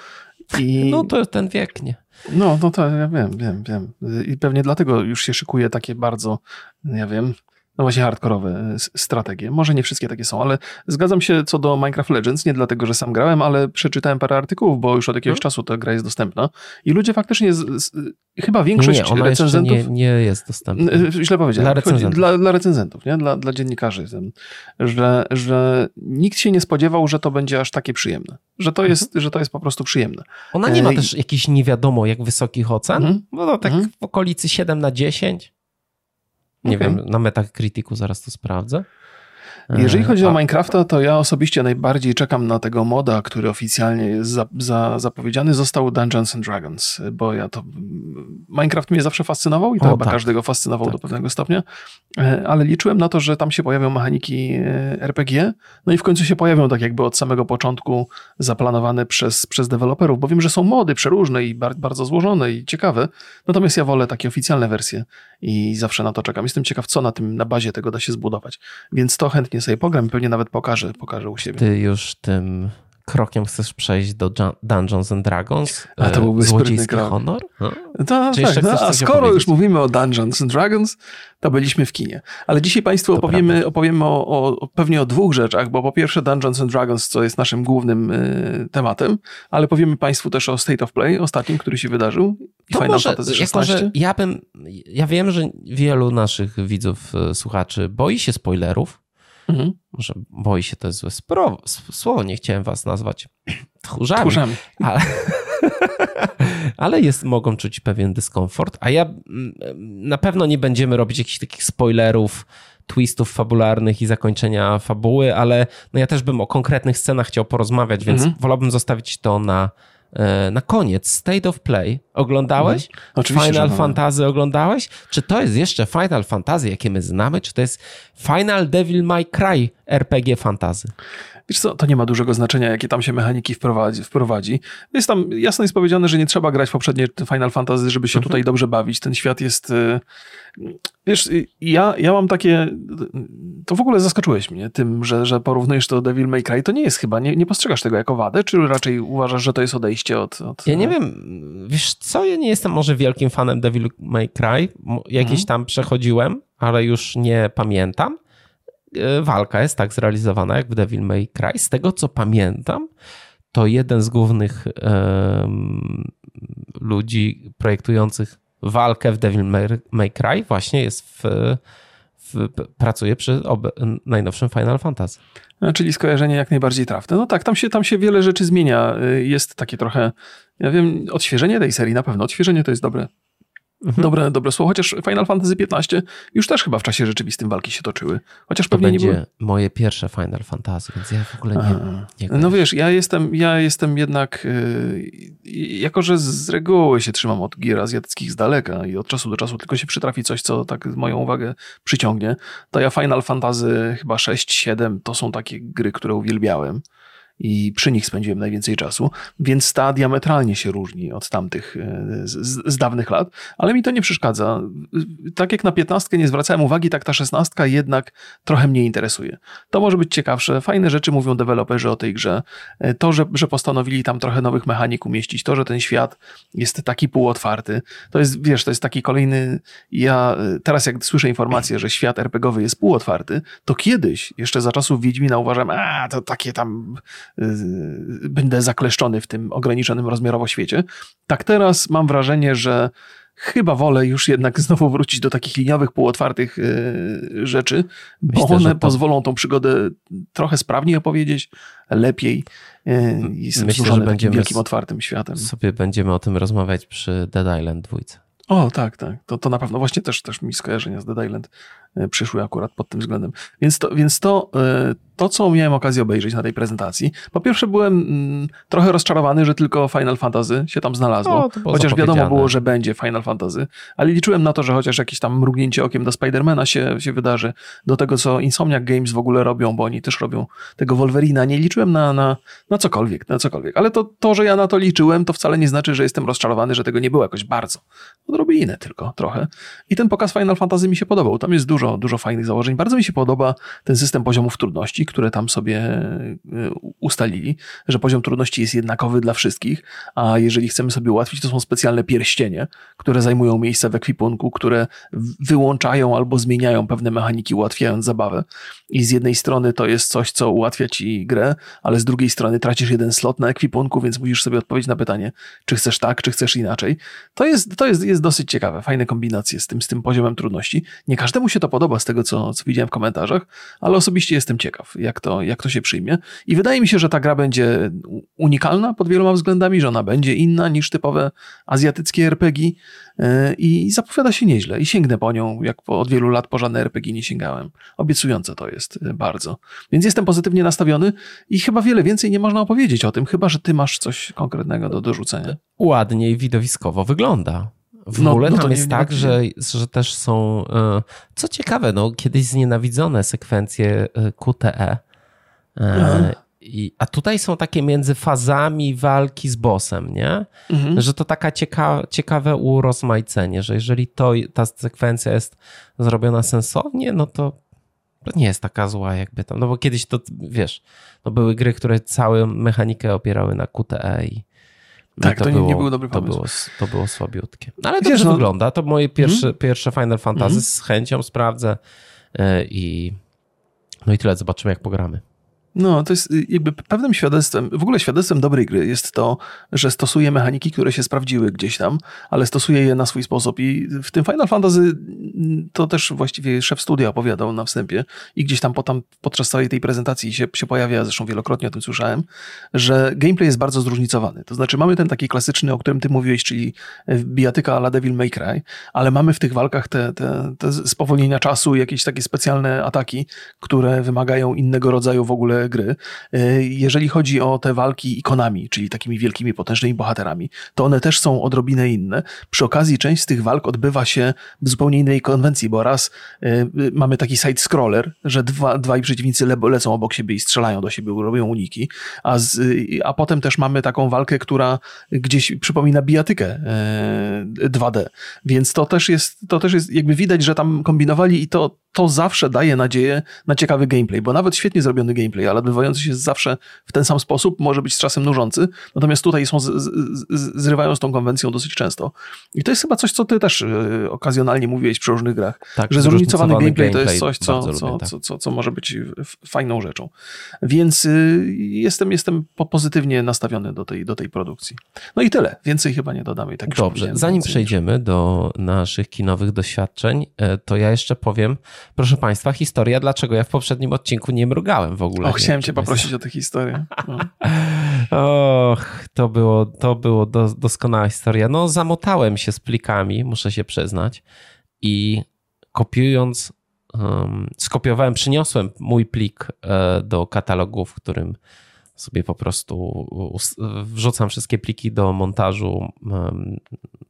I... No to ten wiek, nie? No, no to ja wiem, wiem, wiem. I pewnie dlatego już się szykuje takie bardzo, ja wiem, no właśnie hardkorowe strategie. Może nie wszystkie takie są, ale zgadzam się co do Minecraft Legends, nie dlatego, że sam grałem, ale przeczytałem parę artykułów, bo już od jakiegoś hmm. czasu ta gra jest dostępna i ludzie faktycznie, z, z, chyba większość nie, ona recenzentów... Nie, nie jest dostępna. Źle powiedziałem. Dla recenzentów. Dla, dla recenzentów, nie? Dla, dla dziennikarzy. Że, że nikt się nie spodziewał, że to będzie aż takie przyjemne. Że to, jest, mhm. że to jest po prostu przyjemne. Ona nie ma też jakichś nie wiadomo jak wysokich ocen, mhm. bo to tak mhm. w okolicy 7 na 10. Nie okay. wiem, na Metacriticu zaraz to sprawdzę. Jeżeli chodzi o Minecrafta, to ja osobiście najbardziej czekam na tego moda, który oficjalnie jest za, za, zapowiedziany. Został Dungeons and Dragons, bo ja to. Minecraft mnie zawsze fascynował i to o, chyba tak. każdego fascynował tak. do pewnego stopnia, e, ale liczyłem na to, że tam się pojawią mechaniki e, RPG, no i w końcu się pojawią tak jakby od samego początku zaplanowane przez, przez deweloperów, bo wiem, że są mody przeróżne i bar, bardzo złożone i ciekawe, natomiast ja wolę takie oficjalne wersje i zawsze na to czekam. Jestem ciekaw, co na tym, na bazie tego da się zbudować, więc to chętnie sobie pogram i pewnie nawet pokażę, pokażę u siebie. Ty już tym krokiem chcesz przejść do Dungeons and Dragons? A to byłby Złodziejski krok. honor? No? To, tak, no, a skoro już mówimy o Dungeons and Dragons, to byliśmy w kinie. Ale dzisiaj Państwu opowiemy, opowiemy o, o, pewnie o dwóch rzeczach, bo po pierwsze Dungeons and Dragons, co jest naszym głównym y, tematem, ale powiemy Państwu też o State of Play, ostatnim, który się wydarzył. I to Final może, Fantasy 16. Jako, że ja bym, ja wiem, że wielu naszych widzów, y, słuchaczy boi się spoilerów, Mhm. Może boi się, to jest złe słowo, nie chciałem was nazwać tchórzami. tchórzami. Ale, ale jest, mogą czuć pewien dyskomfort, a ja mm, na pewno nie będziemy robić jakichś takich spoilerów, twistów fabularnych i zakończenia fabuły, ale no ja też bym o konkretnych scenach chciał porozmawiać, więc mhm. wolałbym zostawić to na na koniec State of Play oglądałeś? Mhm. Final Fantasy oglądałeś? Czy to jest jeszcze Final Fantasy, jakie my znamy? Czy to jest Final Devil May Cry RPG Fantasy? Wiesz co, to nie ma dużego znaczenia, jakie tam się mechaniki wprowadzi. wprowadzi. Jest tam jasno jest powiedziane, że nie trzeba grać w poprzednie Final Fantasy, żeby się mhm. tutaj dobrze bawić. Ten świat jest... Y, wiesz, y, ja, ja mam takie... To w ogóle zaskoczyłeś mnie tym, że, że porównujesz to do Devil May Cry. To nie jest chyba, nie, nie postrzegasz tego jako wadę, czy raczej uważasz, że to jest odejście od... od... Ja nie wiem, wiesz co, ja nie jestem może wielkim fanem Devil May Cry. Jakieś mhm. tam przechodziłem, ale już nie pamiętam. E, walka jest tak zrealizowana jak w Devil May Cry. Z tego co pamiętam, to jeden z głównych um, ludzi projektujących walkę w Devil May Cry właśnie jest w, w pracuje przy najnowszym Final Fantasy. No, czyli skojarzenie jak najbardziej trafne. No tak, tam się, tam się wiele rzeczy zmienia. Y, jest takie trochę, ja wiem, odświeżenie tej serii na pewno. Odświeżenie to jest dobre, Mhm. Dobre, dobre słowo, chociaż Final Fantasy XV już też chyba w czasie rzeczywistym walki się toczyły. Chociaż to pewnie będzie nie były. moje pierwsze Final Fantasy, więc ja w ogóle nie, nie No wiesz, ja jestem, ja jestem jednak, yy, jako że z reguły się trzymam od gier azjatyckich z daleka i od czasu do czasu tylko się przytrafi coś, co tak moją uwagę przyciągnie, to ja Final Fantasy chyba 6, 7 to są takie gry, które uwielbiałem i przy nich spędziłem najwięcej czasu, więc ta diametralnie się różni od tamtych e, z, z, dawnych lat, ale mi to nie przeszkadza. Tak jak na piętnastkę nie zwracałem uwagi, tak ta szesnastka jednak trochę mnie interesuje. To może być ciekawsze, fajne rzeczy mówią deweloperzy o tej grze. E, to, że, że postanowili tam trochę nowych mechanik umieścić, to, że ten świat jest taki półotwarty, to jest, wiesz, to jest taki kolejny, ja e, teraz jak słyszę informację, że świat RPGowy jest półotwarty, to kiedyś, jeszcze za czasów Wiedźmina uważam, a to takie tam będę zakleszczony w tym ograniczonym rozmiarowo świecie. Tak teraz mam wrażenie, że chyba wolę już jednak znowu wrócić do takich liniowych, półotwartych y, rzeczy, bo Myślę, one to... pozwolą tą przygodę trochę sprawniej opowiedzieć, lepiej. Y, Myślę, że będziemy wielkim, otwartym światem. Sobie będziemy o tym rozmawiać przy Dead Island 2. O, tak, tak. To, to na pewno właśnie też, też mi skojarzenia z Dead Island przyszły akurat pod tym względem. Więc to, więc to, to, co miałem okazję obejrzeć na tej prezentacji, po pierwsze byłem mm, trochę rozczarowany, że tylko Final Fantasy się tam znalazło. No, chociaż wiadomo było, że będzie Final Fantasy, ale liczyłem na to, że chociaż jakieś tam mrugnięcie okiem do Spidermana się, się wydarzy, do tego, co Insomniac Games w ogóle robią, bo oni też robią tego Wolverina. Nie liczyłem na, na, na cokolwiek, na cokolwiek. Ale to, to, że ja na to liczyłem, to wcale nie znaczy, że jestem rozczarowany, że tego nie było jakoś bardzo. Odrobinę tylko, trochę. I ten pokaz Final Fantasy mi się podobał. Tam jest dużo dużo, dużo fajnych założeń. Bardzo mi się podoba ten system poziomów trudności, które tam sobie ustalili, że poziom trudności jest jednakowy dla wszystkich, a jeżeli chcemy sobie ułatwić, to są specjalne pierścienie, które zajmują miejsce w ekwipunku, które wyłączają albo zmieniają pewne mechaniki, ułatwiając zabawę. I z jednej strony to jest coś, co ułatwia ci grę, ale z drugiej strony tracisz jeden slot na ekwipunku, więc musisz sobie odpowiedzieć na pytanie, czy chcesz tak, czy chcesz inaczej. To jest, to jest, jest dosyć ciekawe, fajne kombinacje z tym, z tym poziomem trudności. Nie każdemu się to podoba z tego, co, co widziałem w komentarzach, ale osobiście jestem ciekaw, jak to, jak to się przyjmie. I wydaje mi się, że ta gra będzie unikalna pod wieloma względami, że ona będzie inna niż typowe azjatyckie RPG e, i zapowiada się nieźle. I sięgnę po nią, jak od wielu lat po żadne RPG nie sięgałem. Obiecujące to jest e, bardzo. Więc jestem pozytywnie nastawiony i chyba wiele więcej nie można opowiedzieć o tym, chyba że ty masz coś konkretnego do dorzucenia. Ładniej widowiskowo wygląda. W no, ogóle no tam jest nie, tak, nie że, że też są, e, co ciekawe, no, kiedyś znienawidzone sekwencje QTE. I, a tutaj są takie między fazami walki z bossem, nie? Mhm. Że to taka cieka, ciekawe urozmaicenie, że jeżeli to, ta sekwencja jest zrobiona sensownie, no to, to nie jest taka zła jakby tam. No bo kiedyś to, wiesz, no były gry, które całą mechanikę opierały na QTE i tak, to, to było, nie, był dobry pomysł. To było, to było słabiutkie. No ale dobrze no... wygląda. To moje pierwsze, mm. pierwsze Final Fantasy. Mm. Z chęcią sprawdzę yy, i no i tyle. Zobaczymy, jak pogramy. No, to jest y, jakby pewnym świadectwem, w ogóle świadectwem dobrej gry jest to, że stosuje mechaniki, które się sprawdziły gdzieś tam, ale stosuje je na swój sposób. I w tym Final Fantasy mm, to też właściwie szef studia opowiadał na wstępie i gdzieś tam potem podczas całej tej prezentacji się, się pojawia, zresztą wielokrotnie o tym słyszałem, że gameplay jest bardzo zróżnicowany. To znaczy mamy ten taki klasyczny, o którym ty mówiłeś, czyli bijatyka a la Devil May Cry, ale mamy w tych walkach te, te, te spowolnienia czasu, jakieś takie specjalne ataki, które wymagają innego rodzaju w ogóle gry. E, jeżeli chodzi o te walki ikonami, czyli takimi wielkimi, potężnymi bohaterami, to one też są odrobinę inne. Przy okazji część z tych walk odbywa się w zupełnie innej konwencji, bo raz e, mamy taki side-scroller, że dwa, dwaj przeciwnicy le lecą obok siebie i strzelają do siebie, robią uniki, a, z, a potem też mamy taką walkę, która gdzieś przypomina bijatykę 2D, e, więc to też jest, to też jest jakby widać, że tam kombinowali i to to zawsze daje nadzieję na ciekawy gameplay, bo nawet świetnie zrobiony gameplay, ale odbywający się zawsze w ten sam sposób może być z czasem nużący, natomiast tutaj są z, z, zrywają z tą konwencją dosyć często. I to jest chyba coś, co ty też y, okazjonalnie mówiłeś przy różnych grach, tak, że zróżnicowany gameplay, gameplay, to jest coś, co, co, lubię, tak. co, co, co, może być fajną rzeczą. Więc y, jestem, jestem pozytywnie nastawiony do tej, do tej produkcji. No i tyle. Więcej chyba nie dodamy. Tak Dobrze, zanim przejdziemy do naszych kinowych doświadczeń, e, to ja jeszcze powiem, Proszę Państwa, historia, dlaczego ja w poprzednim odcinku nie mrugałem w ogóle. Chciałem Cię poprosić o tę historię. No. Och, to było, to było do, doskonała historia. No, zamotałem się z plikami, muszę się przyznać, i kopiując, um, skopiowałem, przyniosłem mój plik e, do katalogu, w którym sobie po prostu wrzucam wszystkie pliki do montażu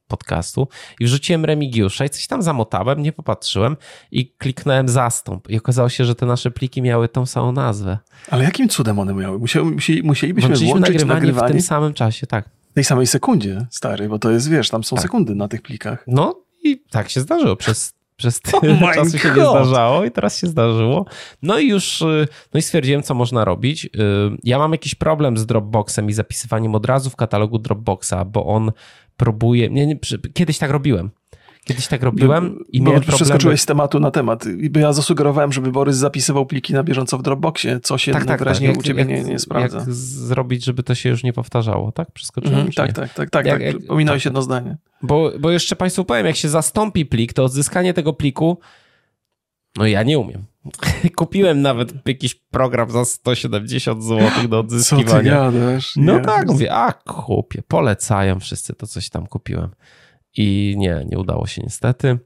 podcastu i wrzuciłem Remigiusza i coś tam zamotałem, nie popatrzyłem i kliknąłem zastąp i okazało się, że te nasze pliki miały tą samą nazwę. Ale jakim cudem one miały? Musieli, musielibyśmy Włączyliśmy włączyć nagrywanie, nagrywanie w tym samym czasie, tak. W tej samej sekundzie, stary, bo to jest, wiesz, tam są tak. sekundy na tych plikach. No i tak się zdarzyło przez przez tyle oh czasu się God. nie zdarzało i teraz się zdarzyło. No i już y, no i stwierdziłem, co można robić. Y, ja mam jakiś problem z Dropboxem i zapisywaniem od razu w katalogu Dropboxa, bo on próbuje. Nie, nie, kiedyś tak robiłem. Kiedyś tak robiłem bo, i miałem. Przeskoczyłeś z tematu na temat. I ja zasugerowałem, żeby Borys zapisywał pliki na bieżąco w Dropboxie, co się tak, tak, wyraźnie tak. u ciebie jak, nie, nie sprawdza. Jak zrobić, żeby to się już nie powtarzało, tak? Przeskoczyłem? Mm, tak, tak, tak, tak, jak, tak. Pominąłeś tak. jedno zdanie. Bo, bo jeszcze Państwu powiem, jak się zastąpi plik, to odzyskanie tego pliku, no ja nie umiem. Kupiłem nawet jakiś program za 170 zł do odzyskiwania. Co ty gadasz? No tak, mówię, a kupię, polecają wszyscy to coś tam kupiłem. I nie, nie udało się niestety.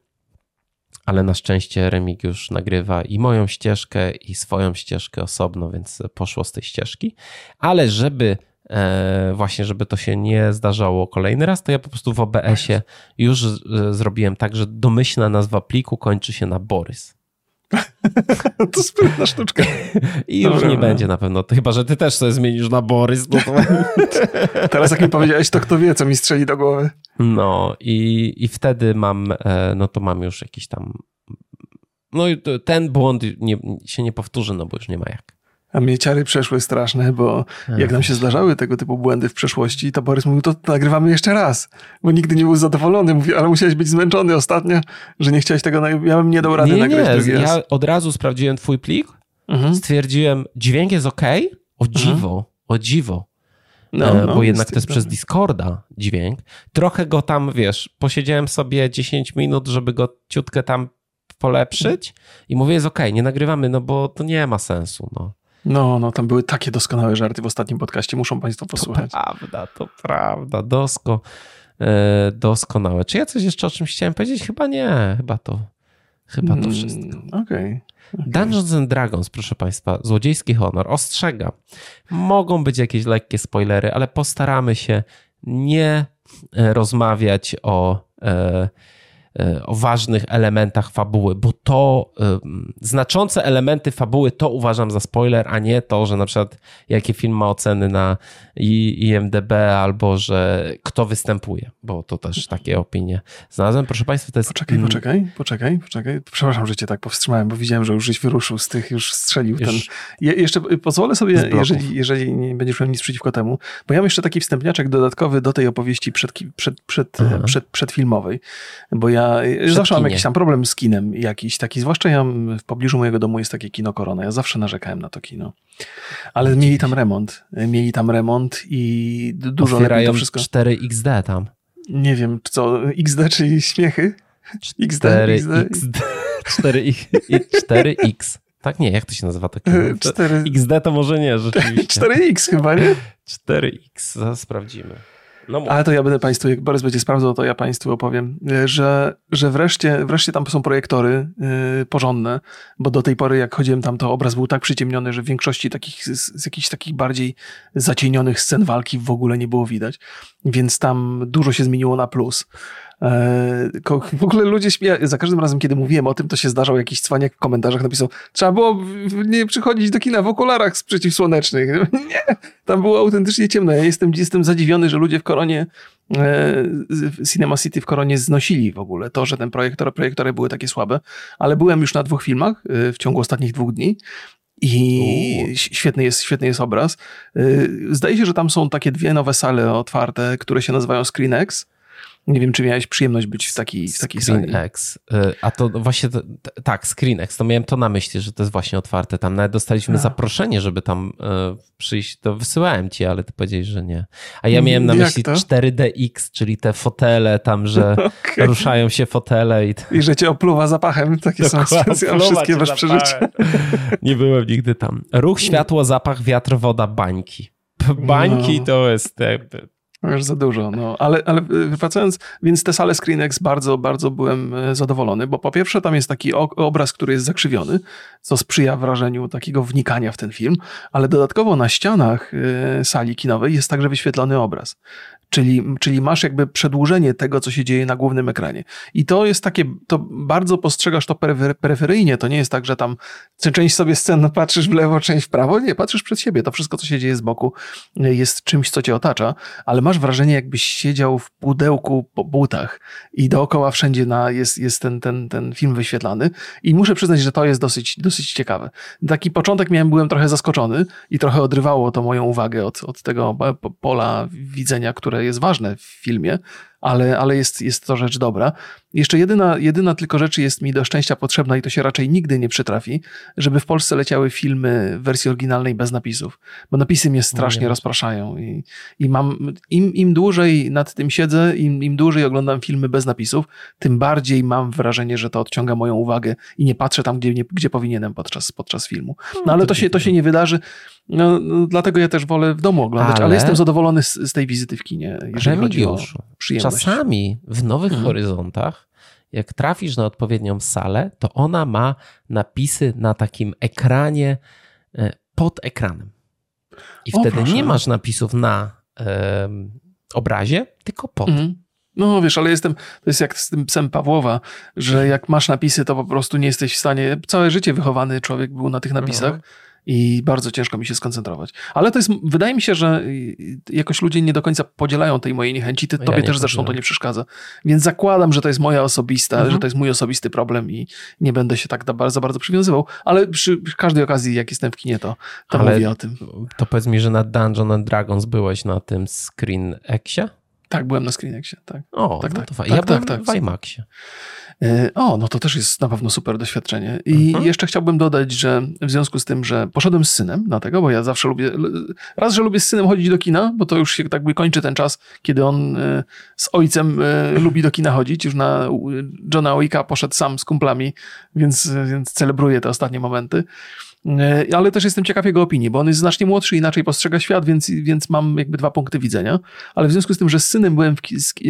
Ale na szczęście Remigiusz nagrywa i moją ścieżkę, i swoją ścieżkę osobno, więc poszło z tej ścieżki. Ale żeby e, właśnie, żeby to się nie zdarzało kolejny raz, to ja po prostu w OBS-ie już e, zrobiłem tak, że domyślna nazwa pliku kończy się na Borys. to sprytna sztuczka. I już Dobra, nie no. będzie na pewno. Chyba, że ty też sobie zmienisz na Borys. No to... Teraz jak mi powiedziałeś, to kto wie, co mi strzeli do głowy. No i, i wtedy mam, e, no to mam już jakiś tam no i ten błąd nie, się nie powtórzy, no bo już nie ma jak. A mnie ciary przeszły straszne, bo jak nam się zdarzały tego typu błędy w przeszłości, to Borys mówił, to nagrywamy jeszcze raz, bo nigdy nie był zadowolony. Mówi, ale musiałeś być zmęczony ostatnio, że nie chciałeś tego, ja bym nie dał rady nie, nagrać nie, drugi raz. Ja od razu sprawdziłem twój plik, mhm. stwierdziłem, dźwięk jest ok, o mhm. dziwo, mhm. o dziwo. No, e, no, bo jednak to jest przez Discorda dźwięk. Trochę go tam, wiesz, posiedziałem sobie 10 minut, żeby go ciutkę tam polepszyć i mówię, jest ok, nie nagrywamy, no bo to nie ma sensu, no. No, no, tam były takie doskonałe żarty w ostatnim podcaście, muszą Państwo posłuchać. To prawda, to prawda, dosko, e, doskonałe. Czy ja coś jeszcze o czymś chciałem powiedzieć? Chyba nie, chyba to, chyba to mm, wszystko. Okej. Okay. Okay. Dungeons and Dragons, proszę Państwa, złodziejski honor, ostrzega. Mogą być jakieś lekkie spoilery, ale postaramy się nie e, rozmawiać o E, o ważnych elementach fabuły, bo to y, znaczące elementy fabuły to uważam za spoiler, a nie to, że na przykład jakie film ma oceny na IMDB albo że kto występuje, bo to też takie opinie znalazłem. Proszę Państwa, to jest... Poczekaj, poczekaj, poczekaj, poczekaj. Przepraszam, że cię tak powstrzymałem, bo widziałem, że już żeś wyruszył z tych, już strzelił już ten... Je, jeszcze pozwolę sobie, jeżeli, jeżeli nie będziesz miał nic przeciwko temu, bo ja mam jeszcze taki wstępniaczek dodatkowy do tej opowieści przed, przed, przed, przed, przedfilmowej, bo ja ja zawsze mam jakiś tam problem z kinem jakiś taki, zwłaszcza ja w pobliżu mojego domu jest takie kino Korona. Ja zawsze narzekałem na to kino. Ale mieli tam remont. Mieli tam remont i dużo Otwierają to wszystko. 4XD tam. Nie wiem, co, XD czy śmiechy? 4, XD, XD. 4, 4X. Tak, nie, jak to się nazywa? Tak, 4... XD to może nie, rzeczywiście. 4X chyba, nie? 4X, zaraz sprawdzimy. No Ale to ja będę Państwu, jak Borys będzie sprawdzał, to ja Państwu opowiem, e, że, że wreszcie, wreszcie tam są projektory yy, porządne, bo do tej pory jak chodziłem tam, to obraz był tak przyciemniony, że w większości takich, z, z jakichś takich bardziej zacienionych scen walki w ogóle nie było widać. Więc tam dużo się zmieniło na plus. E, w ogóle ludzie śmieją, za każdym razem, kiedy mówiłem o tym, to się zdarzał jakiś cwaniak w komentarzach napisał, trzeba było nie przychodzić do kina w okularach z przeciwsłonecznych. Nie, tam było autentycznie ciemno. Ja jestem, jestem zadziwiony, że ludzie w Koronie, e, Cinema City w Koronie znosili w ogóle to, że ten projektor, projektory były takie słabe, ale byłem już na dwóch filmach e, w ciągu ostatnich dwóch dni i świetny jest, świetny jest obraz. Zdaje się, że tam są takie dwie nowe sale otwarte, które się nazywają ScreenX nie wiem, czy miałeś przyjemność być w takiej, w takiej ScreenX. Y, a to właśnie, to, tak, ScreenX, to miałem to na myśli, że to jest właśnie otwarte. Tam nawet dostaliśmy a. zaproszenie, żeby tam y, przyjść. To wysyłałem ci, ale ty powiedziałeś, że nie. A ja miałem na myśli 4DX, czyli te fotele tam, że okay. ruszają się fotele. I, I że cię opluwa zapachem. Takie są specjalne wszystkie wasze przeżycia. Nie byłem nigdy tam. Ruch, światło, zapach, wiatr, woda, bańki. Bańki no. to jest już za dużo, no. Ale, ale y, wracając, więc te sale ScreenX bardzo, bardzo byłem e, zadowolony, bo po pierwsze tam jest taki obraz, który jest zakrzywiony, co sprzyja wrażeniu takiego wnikania w ten film, ale dodatkowo na ścianach e, sali kinowej jest także wyświetlony obraz. Czyli, czyli masz jakby przedłużenie tego, co się dzieje na głównym ekranie. I to jest takie, to bardzo postrzegasz to peryferyjnie. To nie jest tak, że tam część sobie scen patrzysz w lewo, część w prawo. Nie, patrzysz przed siebie. To wszystko, co się dzieje z boku, jest czymś, co cię otacza, ale masz wrażenie, jakbyś siedział w pudełku po butach i dookoła wszędzie na, jest, jest ten, ten, ten film wyświetlany. I muszę przyznać, że to jest dosyć, dosyć ciekawe. Taki początek miałem, byłem trochę zaskoczony i trochę odrywało to moją uwagę od, od tego pola widzenia, które jest ważne w filmie, ale, ale jest, jest to rzecz dobra. Jeszcze jedyna, jedyna tylko rzecz jest mi do szczęścia potrzebna i to się raczej nigdy nie przytrafi, żeby w Polsce leciały filmy w wersji oryginalnej bez napisów, bo napisy mnie strasznie rozpraszają i, i mam, im, im dłużej nad tym siedzę, im, im dłużej oglądam filmy bez napisów, tym bardziej mam wrażenie, że to odciąga moją uwagę i nie patrzę tam, gdzie, nie, gdzie powinienem podczas, podczas filmu. No, no ale to się, to się nie wydarzy. No, no, dlatego ja też wolę w domu oglądać, ale, ale jestem zadowolony z, z, tej wizyty w kinie, jeżeli chodzi o przyjemność. Czasami w Nowych mhm. Horyzontach, jak trafisz na odpowiednią salę, to ona ma napisy na takim ekranie e, pod ekranem. I o, wtedy proszę. nie masz napisów na obrazie, tylko pod. Mhm. No wiesz, ale jestem, to jest jak z tym psem Pawłowa, że jak masz napisy, to po prostu nie jesteś w stanie, całe życie wychowany człowiek był na tych napisach, mhm i bardzo ciężko mi się skoncentrować. Ale to jest, wydaje mi się, że jakoś ludzie nie do końca podzielają tej mojej niechęci, ty, tobie też zresztą to nie przeszkadza. Więc zakładam, że to jest moja osobista, mhm. że to jest mój osobisty problem i nie będę się tak za bardzo przywiązywał, ale przy, każdej okazji, jak jestem w kinie, to, to ale mówię o tym. To powiedz mi, że na Dungeon and Dragons byłeś na tym Screen Exie? Tak, byłem na Screenexie, tak. O, tak, no tak. To tak, ja tak, byłem tak, w IMAXie. E, o, no to też jest na pewno super doświadczenie. I mhm. jeszcze chciałbym dodać, że w związku z tym, że poszedłem z synem, dlatego, bo ja zawsze lubię, raz, że lubię z synem chodzić do kina, bo to już się tak by kończy ten czas, kiedy on e, z ojcem e, lubi do kina chodzić. Już na Johna Wicka poszedł sam z kumplami, więc, więc celebruję te ostatnie momenty. E, ale też jestem ciekaw jego opinii, bo on jest znacznie młodszy, inaczej postrzega świat, więc, więc mam jakby dwa punkty widzenia. Ale w związku z tym, że z synem byłem w,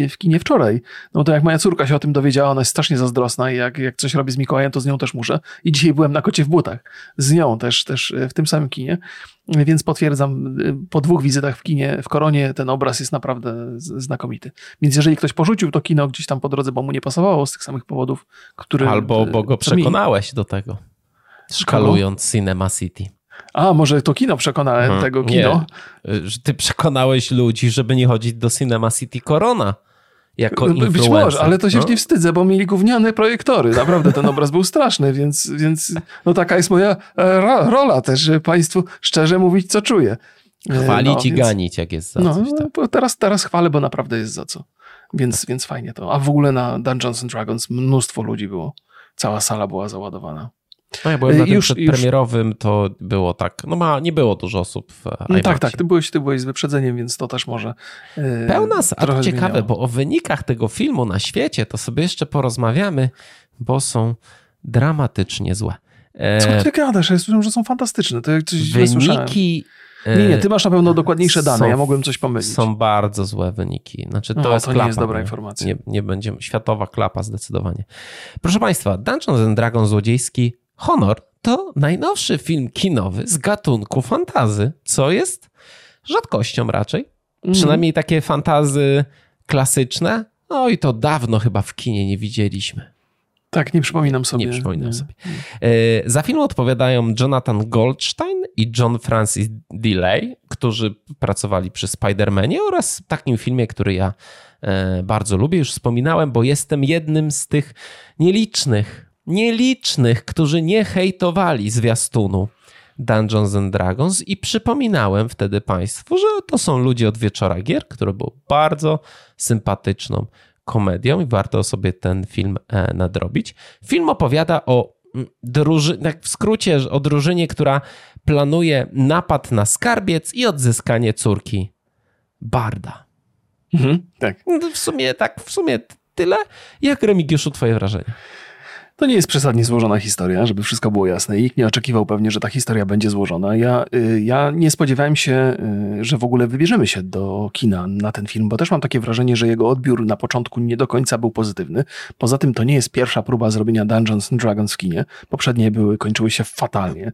w kinie wczoraj, no to jak moja córka się o tym dowiedziała, ona jest strasznie zazdrosna i jak, jak coś robi z Mikołajem, to z nią też muszę. I dzisiaj byłem na kocie w butach. Z nią też, też e, w tym samym kinie. Więc potwierdzam, e, po dwóch wizytach w kinie, w Koronie, ten obraz jest naprawdę znakomity. Więc jeżeli ktoś porzucił to kino gdzieś tam po drodze, bo mu nie pasowało z tych samych powodów, które... Albo bo go przekonałeś do tego. Szkalując Cinema City. A, może to kino przekonałem hmm. tego kino. Nie, ty przekonałeś ludzi, żeby nie chodzić do Cinema City Corona. Jako no, Być może, ale to się no? nie wstydzę, bo mieli gówniane projektory. Naprawdę ten obraz był straszny, więc, więc no taka jest moja e, rola też, żeby Państwu szczerze mówić, co czuję. E, Chwalić no, i więc, ganić, jak jest za no, coś. Tak. Teraz, teraz chwalę, bo naprawdę jest za co. Więc, tak. więc fajnie to. A w ogóle na Dungeons and Dragons mnóstwo ludzi było. Cała sala była załadowana. No ja byłem na tym już, przedpremierowym, już... to było tak, no ma, nie było dużo osób w no Tak, tak, ty byłeś, ty byłeś z wyprzedzeniem, więc to też może yy, Pełna, a to ciekawe, zmieniało. bo o wynikach tego filmu na świecie to sobie jeszcze porozmawiamy, bo są dramatycznie złe. E... Co ty gadasz? Ja słyszałem, że są fantastyczne. To jak coś Wyniki... Nie, nie, ty masz na pewno dokładniejsze dane, są, ja mogłem coś pomylić. Są bardzo złe wyniki. Znaczy, to, no, jest to klapa, nie jest dobra informacja. Nie, nie będzie, światowa klapa zdecydowanie. Proszę Państwa, Dungeons and Dragons złodziejski Honor to najnowszy film kinowy z gatunku fantazy, co jest rzadkością raczej. Mm. Przynajmniej takie fantazy klasyczne. No i to dawno chyba w kinie nie widzieliśmy. Tak, nie przypominam sobie. Nie przypominam nie. sobie. E, za film odpowiadają Jonathan Goldstein i John Francis Delay, którzy pracowali przy Spider-Manie oraz takim filmie, który ja e, bardzo lubię. Już wspominałem, bo jestem jednym z tych nielicznych nielicznych, którzy nie hejtowali zwiastunu Dungeons and Dragons i przypominałem wtedy Państwu, że to są ludzie od Wieczora Gier, które było bardzo sympatyczną komedią i warto sobie ten film e, nadrobić. Film opowiada o mm, drużynie, tak w skrócie o drużynie, która planuje napad na skarbiec i odzyskanie córki Barda. Mhm, tak. W sumie tak, w sumie tyle. Jak Remigiuszu, twoje wrażenie? To nie jest przesadnie złożona historia, żeby wszystko było jasne. Nikt nie oczekiwał pewnie, że ta historia będzie złożona. Ja, y, ja nie spodziewałem się, y, że w ogóle wybierzemy się do kina na ten film, bo też mam takie wrażenie, że jego odbiór na początku nie do końca był pozytywny. Poza tym to nie jest pierwsza próba zrobienia Dungeons and Dragons w kinie. Poprzednie były, kończyły się fatalnie.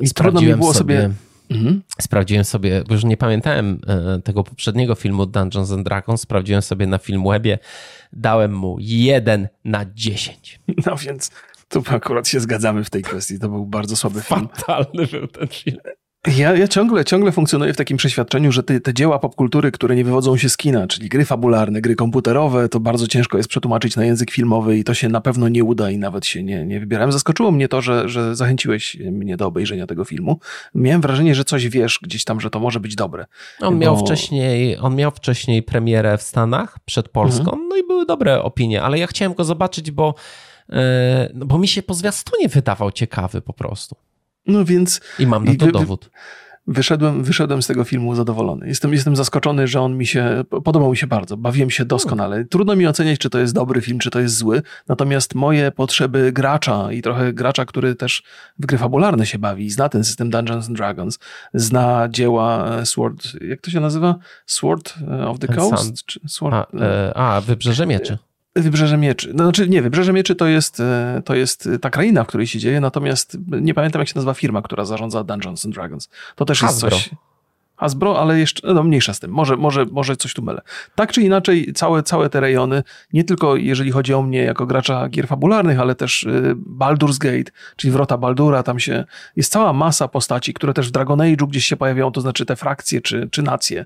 I trudno mi było sobie... sobie... Mhm. Sprawdziłem sobie, bo już nie pamiętałem e, tego poprzedniego filmu Dungeons and Dragons, sprawdziłem sobie na Filmwebie, dałem mu 1 na 10. No więc tu akurat się zgadzamy w tej kwestii, to był bardzo słaby film. Fatalny był ten film. Ja, ja ciągle, ciągle funkcjonuję w takim przeświadczeniu, że te, te dzieła popkultury, które nie wywodzą się z kina, czyli gry fabularne, gry komputerowe, to bardzo ciężko jest przetłumaczyć na język filmowy i to się na pewno nie uda i nawet się nie, nie wybierałem. Zaskoczyło mnie to, że, że zachęciłeś mnie do obejrzenia tego filmu. Miałem wrażenie, że coś wiesz gdzieś tam, że to może być dobre. On, bo... miał, wcześniej, on miał wcześniej premierę w Stanach przed Polską, mhm. no i były dobre opinie, ale ja chciałem go zobaczyć, bo, yy, bo mi się po zwiastunie wydawał ciekawy po prostu. No więc... I mam na to dowód. Wyszedłem, wyszedłem z tego filmu zadowolony. Jestem, jestem zaskoczony, że on mi się, podobał mi się bardzo. Bawiłem się doskonale. Trudno mi oceniać, czy to jest dobry film, czy to jest zły. Natomiast moje potrzeby gracza i trochę gracza, który też w gry fabularne się bawi, zna ten system Dungeons and Dragons, zna dzieła e, Sword, jak to się nazywa? Sword e, of the Coast? Sword, a, e, a, Wybrzeże Mieczy. Wybrzeże Mieczy. No, znaczy nie, Wybrzeże Mieczy to jest, e, to jest ta kraina, w której się dzieje, natomiast nie pamiętam jak się nazywa firma, która zarządza Dungeons and Dragons. To też Hasbro. jest coś... Hasbro, ale jeszcze, no mniejsza z tym, może, może, może coś tu mylę. Tak czy inaczej, całe, całe te rejony, nie tylko jeżeli chodzi o mnie jako gracza gier fabularnych, ale też y, Baldur's Gate, czyli Wrota Baldura, tam się, jest cała masa postaci, które też w Dragon Age'u gdzieś się pojawiają, to znaczy te frakcje czy, czy nacje.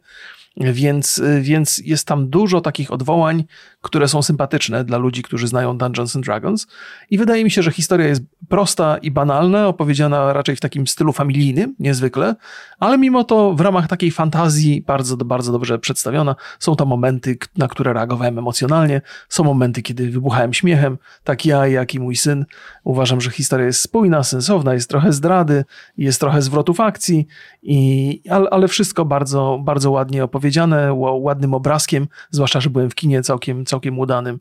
Więc, więc jest tam dużo takich odwołań, które są sympatyczne dla ludzi, którzy znają Dungeons and Dragons. I wydaje mi się, że historia jest prosta i banalna, opowiedziana raczej w takim stylu familijnym, niezwykle, ale mimo to w ramach takiej fantazji bardzo, bardzo dobrze przedstawiona. Są to momenty, na które reagowałem emocjonalnie, są momenty, kiedy wybuchałem śmiechem, tak ja, jak i mój syn. Uważam, że historia jest spójna, sensowna, jest trochę zdrady, jest trochę zwrotów akcji, i, ale, ale wszystko bardzo, bardzo ładnie opowiedziane, ładnym obrazkiem, zwłaszcza, że byłem w kinie całkiem, całkiem udanym.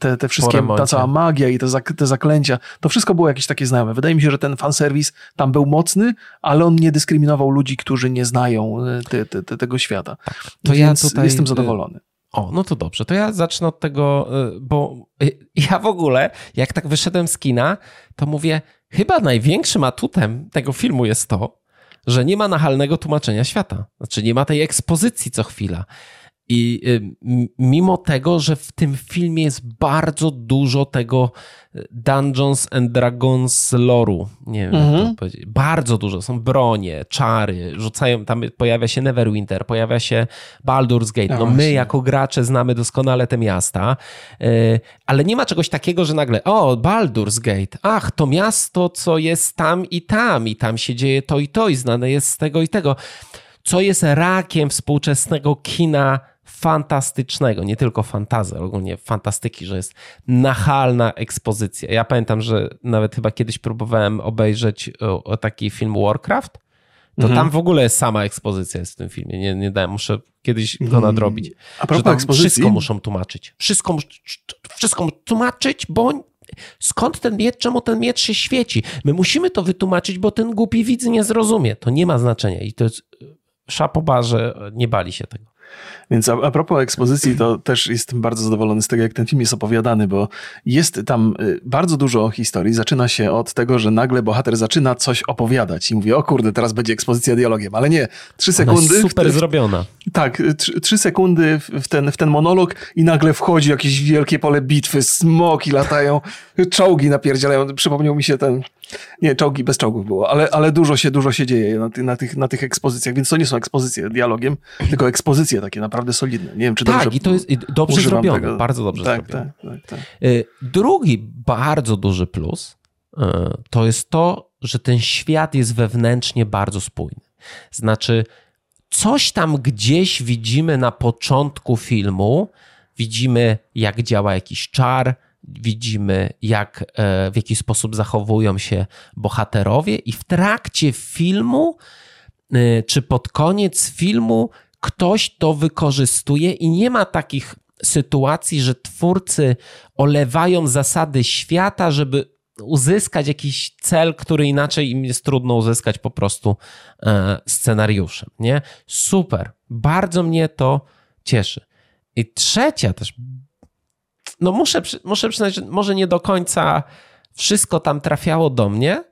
Te, te wszystkie, ta cała magia i te, te zaklęcia, to wszystko było jakieś takie znajome. Wydaje mi się, że ten fanserwis tam był mocny, ale on nie dyskryminował ludzi, którzy nie znają e, te, te, te, tego świata. Tak, to Więc ja tutaj jestem e, zadowolony. O, no to dobrze. To ja zacznę od tego, e, bo ja w ogóle, jak tak wyszedłem z kina, to mówię, chyba największym atutem tego filmu jest to, że nie ma nachalnego tłumaczenia świata. Znaczy, nie ma tej ekspozycji co chwila. I y, mimo tego, że w tym filmie jest bardzo dużo tego y, Dungeons and Dragons loru, nie wiem mhm. jak to mhm. powiedzieć, bardzo dużo, są bronie, czary, rzucają, tam pojawia się Neverwinter, pojawia się Baldur's Gate, no, my jako gracze znamy doskonale te miasta, y, ale nie ma czegoś takiego, że nagle, o, Baldur's Gate, ach, to miasto, co jest tam i tam i tam się dzieje to i to i znane jest z tego i tego, co jest rakiem współczesnego kina fantastycznego, nie tylko fantazy, ogólnie fantastyki, że jest nachalna ekspozycja. Ja pamiętam, że nawet chyba kiedyś próbowałem obejrzeć o taki film Warcraft, to mhm. tam w ogóle sama ekspozycja jest w tym filmie. Nie, nie dałem, muszę kiedyś go mhm. nadrobić. A propos ekspozycji? Wszystko muszą tłumaczyć. Wszystko, wszystko tłumaczyć, bo skąd ten miecz, czemu ten miecz się świeci. My musimy to wytłumaczyć, bo ten głupi widz nie zrozumie. To nie ma znaczenia i to jest szapoba, że nie bali się tego. Więc a, a propos ekspozycji, to też jestem bardzo zadowolony z tego, jak ten film jest opowiadany, bo jest tam y, bardzo dużo historii. Zaczyna się od tego, że nagle bohater zaczyna coś opowiadać i mówi, o kurde, teraz będzie ekspozycja dialogiem, ale nie, trzy sekundy. Ona super w, zrobiona. Tak, trzy, trzy sekundy w ten, w ten monolog i nagle wchodzi jakieś wielkie pole bitwy, smoki latają, czołgi napierdzielają. Przypomniał mi się ten nie, czołgi bez czołgów było, ale, ale dużo się, dużo się dzieje na, ty, na, tych, na tych ekspozycjach, więc to nie są ekspozycje dialogiem, tylko ekspozycje takie naprawdę solidne. Nie wiem, czy tak, dobrze i to jest dobrze zrobione, tego. bardzo dobrze tak, zrobione. Tak, tak, tak. Y, drugi bardzo duży plus y, to jest to, że ten świat jest wewnętrznie bardzo spójny. Znaczy, coś tam gdzieś widzimy na początku filmu, widzimy jak działa jakiś czar, widzimy, jak, e, w jaki sposób zachowują się bohaterowie, i w trakcie filmu, e, czy pod koniec filmu, ktoś to wykorzystuje, i nie ma takich sytuacji, że twórcy olewają zasady świata, żeby uzyskać jakiś cel, który inaczej im jest trudno uzyskać po prostu e, scenariuszem. Nie? Super. Bardzo mnie to cieszy. I trzecia też no muszę, muszę przyznać, że może nie do końca wszystko tam trafiało do mnie,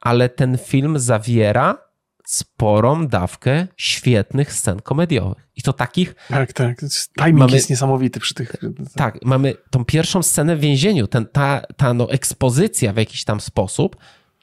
ale ten film zawiera sporą dawkę świetnych scen komediowych. I to takich... Tak, tak. Timing mamy, jest niesamowity przy tych... Tak, mamy tą pierwszą scenę w więzieniu, ten, ta, ta no, ekspozycja w jakiś tam sposób,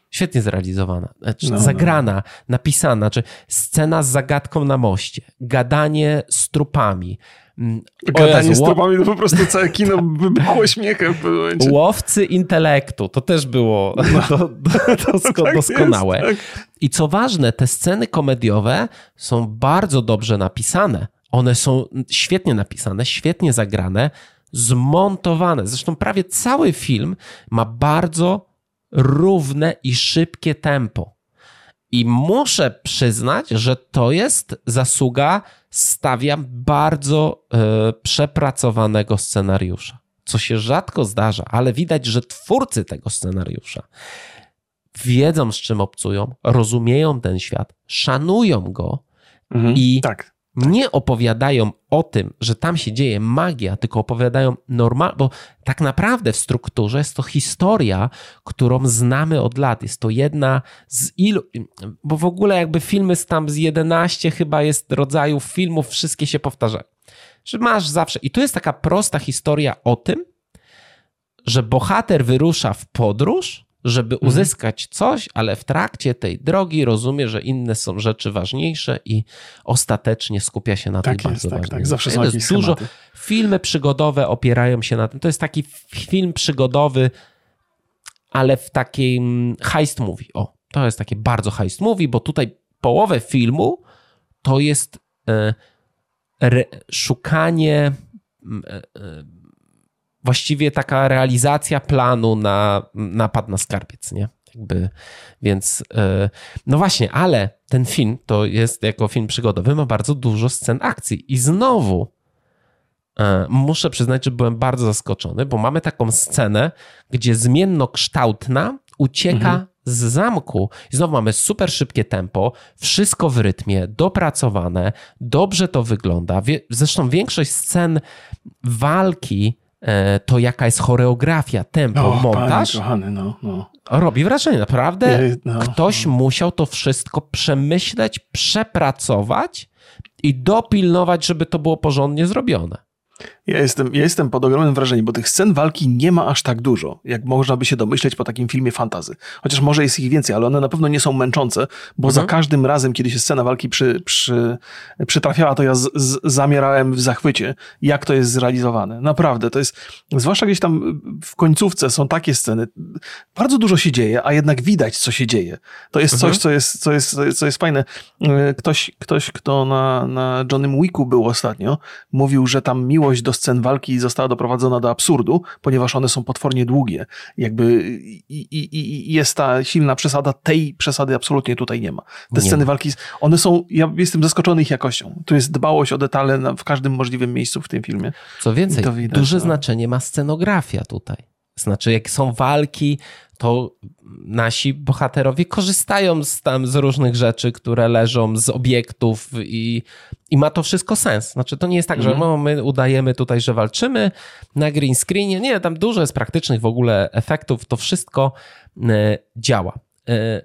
świetnie zrealizowana, znaczy, no, no. zagrana, no. napisana, czy scena z zagadką na moście, gadanie z trupami, Mm, Gadanie z trupami, to po prostu całe kino wybuchło śmiechem w momencie. Łowcy intelektu, to też było no. do, do, dosko, tak doskonałe. Jest, tak. I co ważne, te sceny komediowe są bardzo dobrze napisane. One są świetnie napisane, świetnie zagrane, zmontowane. Zresztą prawie cały film ma bardzo równe i szybkie tempo. I muszę przyznać, że to jest zasługa, stawiam, bardzo e, przepracowanego scenariusza. Co się rzadko zdarza, ale widać, że twórcy tego scenariusza wiedzą, z czym obcują, rozumieją ten świat, szanują go mhm, i tak. Nie opowiadają o tym, że tam się dzieje magia, tylko opowiadają normal, bo tak naprawdę w strukturze jest to historia, którą znamy od lat. Jest to jedna z ilu, bo w ogóle jakby filmy z tam z 11 chyba jest rodzajów filmów, wszystkie się powtarzają. Że masz zawsze, i tu jest taka prosta historia o tym, że bohater wyrusza w podróż, żeby mhm. uzyskać coś, ale w trakcie tej drogi rozumie, że inne są rzeczy ważniejsze i ostatecznie skupia się na tak tej jest, bardzo tak. Tak, zawsze są jakieś dużo. Filmy przygodowe opierają się na tym. To jest taki film przygodowy, ale w takim heist movie. O, to jest takie bardzo heist movie, bo tutaj połowę filmu to jest e, re, szukanie e, e, właściwie taka realizacja planu na napad na skarbiec, nie? Jakby, więc e, no właśnie, ale ten film to jest jako film przygodowy, ma bardzo dużo scen akcji i znowu e, muszę przyznać, że byłem bardzo zaskoczony, bo mamy taką scenę, gdzie zmiennokształtna ucieka mhm. z zamku. I znowu mamy super szybkie tempo, wszystko w rytmie, dopracowane, dobrze to wygląda. Zresztą większość scen walki to jaka jest choreografia, tempo, o, montaż. Panie, kochany, no, no. Robi wrażenie, naprawdę. No, ktoś no. musiał to wszystko przemyśleć, przepracować i dopilnować, żeby to było porządnie zrobione. Ja jestem, ja jestem pod ogromnym wrażeniem, bo tych scen walki nie ma aż tak dużo, jak można by się domyśleć po takim filmie fantazy. Chociaż może jest ich więcej, ale one na pewno nie są męczące, bo mhm. za każdym razem, kiedy się scena walki przy, przy, przytrafiała, to ja z, z, zamierałem w zachwycie, jak to jest zrealizowane. Naprawdę, to jest, zwłaszcza gdzieś tam w końcówce są takie sceny, bardzo dużo się dzieje, a jednak widać, co się dzieje. To jest mhm. coś, co jest, co, jest, co jest fajne. Ktoś, ktoś kto na, na Johnnym Wicku był ostatnio, mówił, że tam miłość do scen walki została doprowadzona do absurdu, ponieważ one są potwornie długie. Jakby i, i, i jest ta silna przesada, tej przesady absolutnie tutaj nie ma. Te nie sceny walki, one są, ja jestem zaskoczony ich jakością. Tu jest dbałość o detale w każdym możliwym miejscu w tym filmie. Co więcej, widać, duże no. znaczenie ma scenografia tutaj. Znaczy, jak są walki, to nasi bohaterowie korzystają z, tam z różnych rzeczy, które leżą z obiektów i, i ma to wszystko sens. Znaczy, to nie jest tak, mm. że mhm. no, my udajemy tutaj, że walczymy na green screenie. Nie, tam dużo jest praktycznych w ogóle efektów. To wszystko e, działa. E,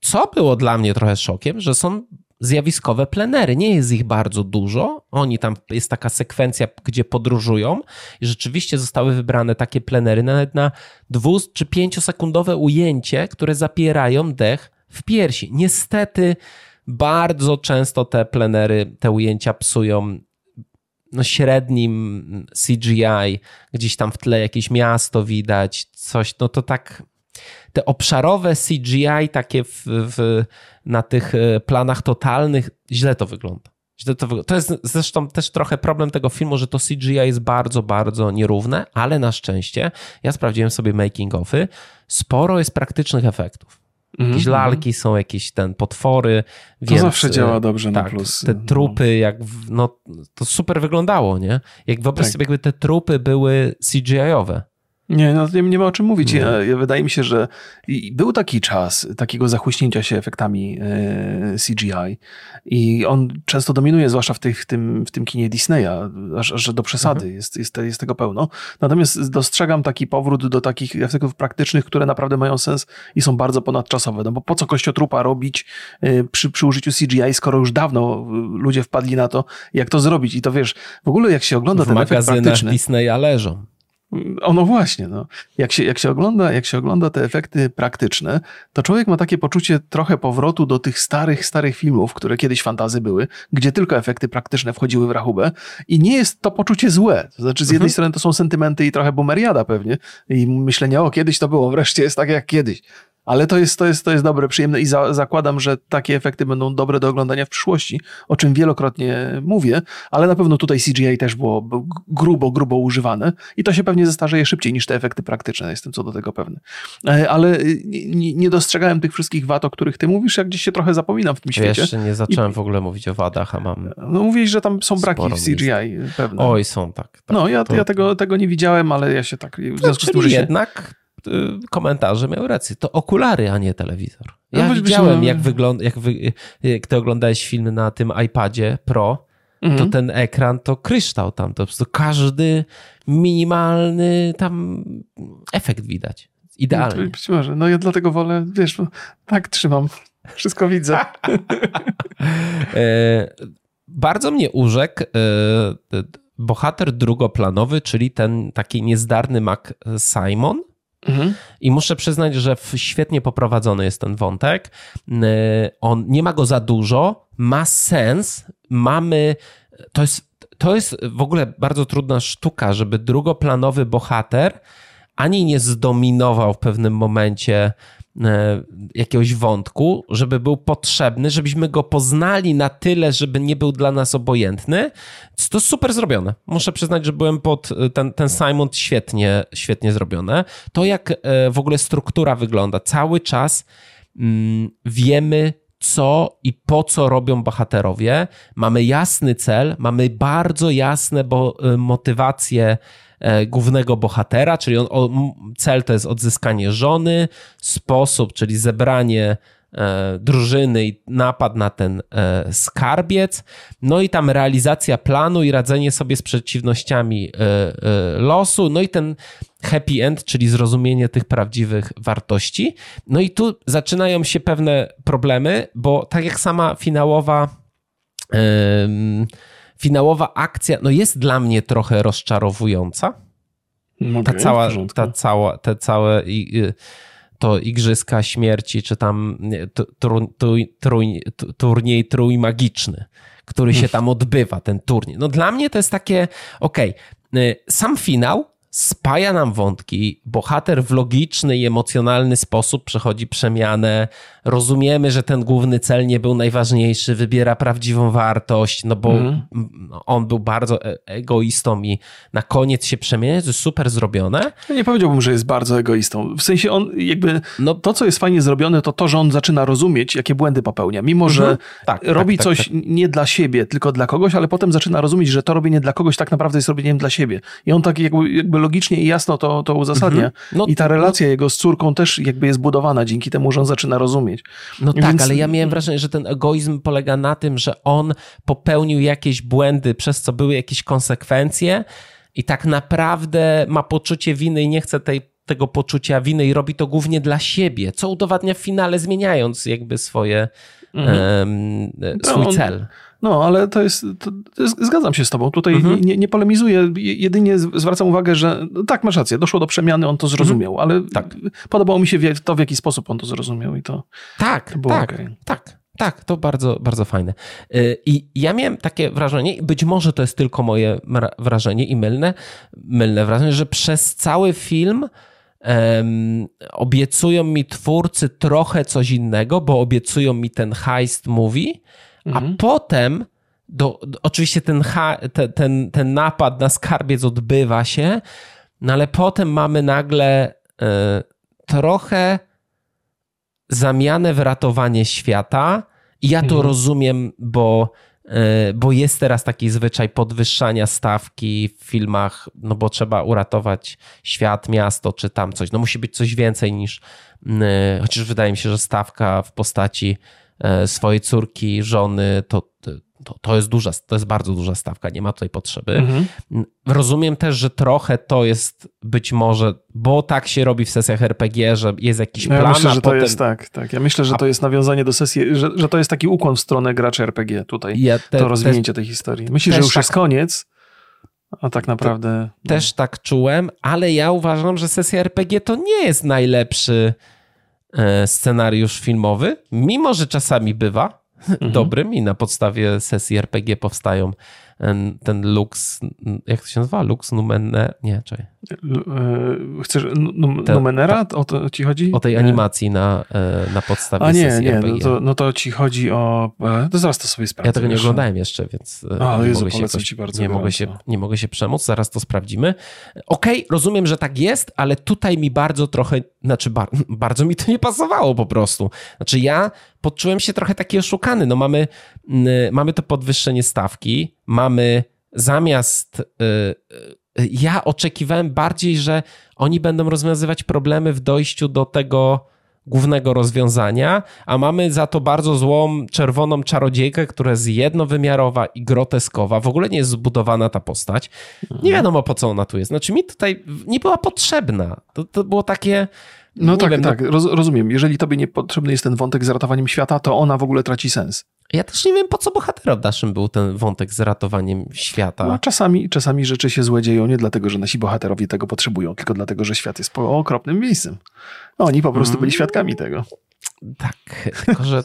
co było dla mnie trochę szokiem, że są zjawiskowe plenery. Nie jest ich bardzo dużo. Oni tam, jest taka sekwencja, gdzie podróżują i rzeczywiście zostały wybrane takie plenery nawet na dwu czy pięciosekundowe ujęcie, które zapierają dech w piersi. Niestety bardzo często te plenery, te ujęcia psują no, średnim CGI, gdzieś tam w tle jakieś miasto widać, coś, no to tak te obszarowe CGI takie w, w, na tych e, planach totalnych, źle to wygląda. Źle to, wygląda. to jest zresztą też trochę problem tego filmu, że to CGI jest bardzo, bardzo nierówne, ale na szczęście ja sprawdziłem sobie making ofy, sporo jest praktycznych efektów. Mhm, jakieś mm -hmm. lalki są, jakieś ten potwory. To więc, zawsze działa dobrze tak, na plus. Te trupy, jak w, no, to super wyglądało, nie? Jak wyobraź tak. sobie, jakby te trupy były CGI-owe. Nie, no nie, nie ma o czym mówić. Ja, ja, wydaje mi się, że był taki czas takiego zachłyśnięcia się efektami e, CGI i on często dominuje, zwłaszcza w, tych, w, tym, w tym kinie Disneya, aż, aż do przesady mhm. jest, jest, jest tego pełno. Natomiast dostrzegam taki powrót do takich efektów praktycznych, które naprawdę mają sens i są bardzo ponadczasowe. No bo po co kościotrupa robić e, przy, przy użyciu CGI, skoro już dawno ludzie wpadli na to, jak to zrobić. I to wiesz, w ogóle jak się ogląda w ten efekt praktyczny... Disneya leżą. Ono właśnie, no. Jak się, jak, się ogląda, jak się ogląda te efekty praktyczne, to człowiek ma takie poczucie trochę powrotu do tych starych, starych filmów, które kiedyś fantazy były, gdzie tylko efekty praktyczne wchodziły w rachubę i nie jest to poczucie złe. To znaczy z jednej mhm. strony to są sentymenty i trochę boomeriada pewnie i myślenie, o kiedyś to było, wreszcie jest tak jak kiedyś. Ale to jest, to jest, to jest dobre, przyjemne i za, zakładam, że takie efekty będą dobre do oglądania w przyszłości, o czym wielokrotnie mówię, ale na pewno tutaj CGI też było grubo, grubo używane i to się pewnie zestarzeje szybciej niż te efekty praktyczne, jestem co do tego pewny. E, ale nie, nie dostrzegałem tych wszystkich wad, o których ty mówisz, jak gdzieś się trochę zapominam w tym świecie. Jeszcze nie zacząłem I, w ogóle mówić o wadach, a mam... No mówisz, że tam są braki w CGI pewne. Oj, są, tak. tak no, ja, to... ja tego, tego nie widziałem, ale ja się tak... W związku z tym, że jednak Y, komentarze miał rację. To okulary, a nie telewizor. Ja no, widziałem, jak wygląda, jak, wy, jak ty oglądałeś film na tym iPadzie Pro, mhm. to ten ekran to kryształ tam, to po prostu każdy minimalny tam efekt widać. Idealnie. No, być może. No ja dlatego wolę, wiesz, tak trzymam. Wszystko widzę. e, bardzo mnie urzekł e, bohater drugoplanowy, czyli ten taki niezdarny Mac Simon. Mhm. I muszę przyznać, że świetnie poprowadzony jest ten wątek. On nie ma go za dużo, ma sens. Mamy. To jest, to jest w ogóle bardzo trudna sztuka, żeby drugoplanowy bohater ani nie zdominował w pewnym momencie E, jakiegoś wątku, żeby był potrzebny, żebyśmy go poznali na tyle, żeby nie był dla nas obojętny. To super zrobione. Muszę przyznać, że byłem pod e, ten, ten Simon świetnie, świetnie zrobione. To jak e, w ogóle struktura wygląda. Cały czas mm, wiemy, co i po co robią bohaterowie. Mamy jasny cel, mamy bardzo jasne bo, motywacje głównego bohatera, czyli on, cel to jest odzyskanie żony, sposób, czyli zebranie e, drużyny i napad na ten e, skarbiec, no i tam realizacja planu i radzenie sobie z przeciwnościami losu, no i ten happy end, czyli zrozumienie tych prawdziwych wartości. No i tu zaczynają się pewne problemy, bo tak jak sama finałowa finałowa akcja no jest dla mnie trochę rozczarowująca. Okay, ta cała, ta cała, te całe to Igrzyska Śmierci, czy tam turniej trójmagiczny, który się tam odbywa, ten turniej. No dla mnie to jest takie, okej, okay, sam finał spaja nam wątki, bohater w logiczny i emocjonalny sposób przechodzi przemianę, rozumiemy, że ten główny cel nie był najważniejszy, wybiera prawdziwą wartość, no bo mm. on był bardzo e, egoistą i na koniec się przemienia, to jest super zrobione. Ja nie powiedziałbym, że jest bardzo egoistą. W sensie on jakby, no, to co jest fajnie zrobione, to to, że on zaczyna rozumieć, jakie błędy popełnia. Mimo, że mm tak, robi tak, tak, coś nie dla siebie, tylko dla kogoś, ale potem zaczyna rozumieć, że to robienie dla kogoś tak naprawdę jest robieniem dla siebie. I on tak jakby, jakby logicznie i jasno to, to uzasadnia. Mm no, I ta relacja no. jego z córką też jakby jest budowana dzięki temu, że on zaczyna rozumieć rozumieć. No Więc... tak, ale ja miałem wrażenie, że ten egoizm polega na tym, że on popełnił jakieś błędy, przez co były jakieś konsekwencje i tak naprawdę ma poczucie winy i nie chce tej, tego poczucia winy i robi to głównie dla siebie, co udowadnia w finale, zmieniając jakby swoje, mhm. um, swój on... cel. No, ale to jest, to, zgadzam się z tobą. Tutaj mhm. nie, nie polemizuję, jedynie zwracam uwagę, że no tak, masz rację, doszło do przemiany, on to zrozumiał, mhm. ale tak. podobało mi się to, w jaki sposób on to zrozumiał i to, tak, to było tak, okay. tak. Tak, to bardzo, bardzo fajne. Y, I ja miałem takie wrażenie, być może to jest tylko moje wrażenie i mylne, mylne wrażenie, że przez cały film um, obiecują mi twórcy trochę coś innego, bo obiecują mi ten heist movie, a mhm. potem do, do, oczywiście ten, ha, te, ten, ten napad na skarbiec odbywa się, no ale potem mamy nagle y, trochę zamianę w ratowanie świata. I ja to mhm. rozumiem, bo, y, bo jest teraz taki zwyczaj podwyższania stawki w filmach, no bo trzeba uratować świat, miasto czy tam coś. No musi być coś więcej niż, y, chociaż wydaje mi się, że stawka w postaci E, swojej córki, żony, to, to, to jest duża, to jest bardzo duża stawka, nie ma tutaj potrzeby. Mhm. Rozumiem też, że trochę to jest być może, bo tak się robi w sesjach RPG, że jest jakiś plan. Ja myślę, że potem... to jest tak, tak. Ja myślę, że to jest nawiązanie do sesji, że, że to jest taki ukłon w stronę graczy RPG tutaj, ja te, to rozwinięcie tej historii. Myślisz, że już tak... jest koniec, a tak naprawdę... Też tak czułem, ale ja uważam, że sesja RPG to nie jest najlepszy E, scenariusz filmowy, mimo że czasami bywa mhm. dobrym i na podstawie sesji RPG powstają ten Lux, jak to się nazywa? Lux Numene, nie, czekaj. E, chcesz Numenera? O to ci chodzi? O tej animacji na, e, na podstawie A nie, sesji nie. No to, no to ci chodzi o... To zaraz to sobie sprawdzę. Ja tego nie oglądałem jeszcze, więc A, nie, Jezu, mogę, się ci bardzo nie, mogę się, nie mogę się przemóc, zaraz to sprawdzimy. Okej, okay, rozumiem, że tak jest, ale tutaj mi bardzo trochę, znaczy bar, bardzo mi to nie pasowało po prostu. Znaczy ja poczułem się trochę taki oszukany. No mamy, mamy to podwyższenie stawki, mamy zamiast. Y, y, ja oczekiwałem bardziej, że oni będą rozwiązywać problemy w dojściu do tego, głównego rozwiązania, a mamy za to bardzo złą czerwoną czarodziejkę, która jest jednowymiarowa i groteskowa. W ogóle nie jest zbudowana ta postać. Nie wiadomo po co ona tu jest. Znaczy mi tutaj nie była potrzebna. To, to było takie... No tak, wiem, tak, no... Roz, rozumiem. Jeżeli tobie niepotrzebny jest ten wątek z ratowaniem świata, to ona w ogóle traci sens. Ja też nie wiem, po co bohaterom naszym był ten wątek z ratowaniem świata. No, czasami, czasami rzeczy się złe dzieją nie dlatego, że nasi bohaterowie tego potrzebują, tylko dlatego, że świat jest okropnym miejscem. No, oni po prostu byli świadkami tego. Tak, tylko że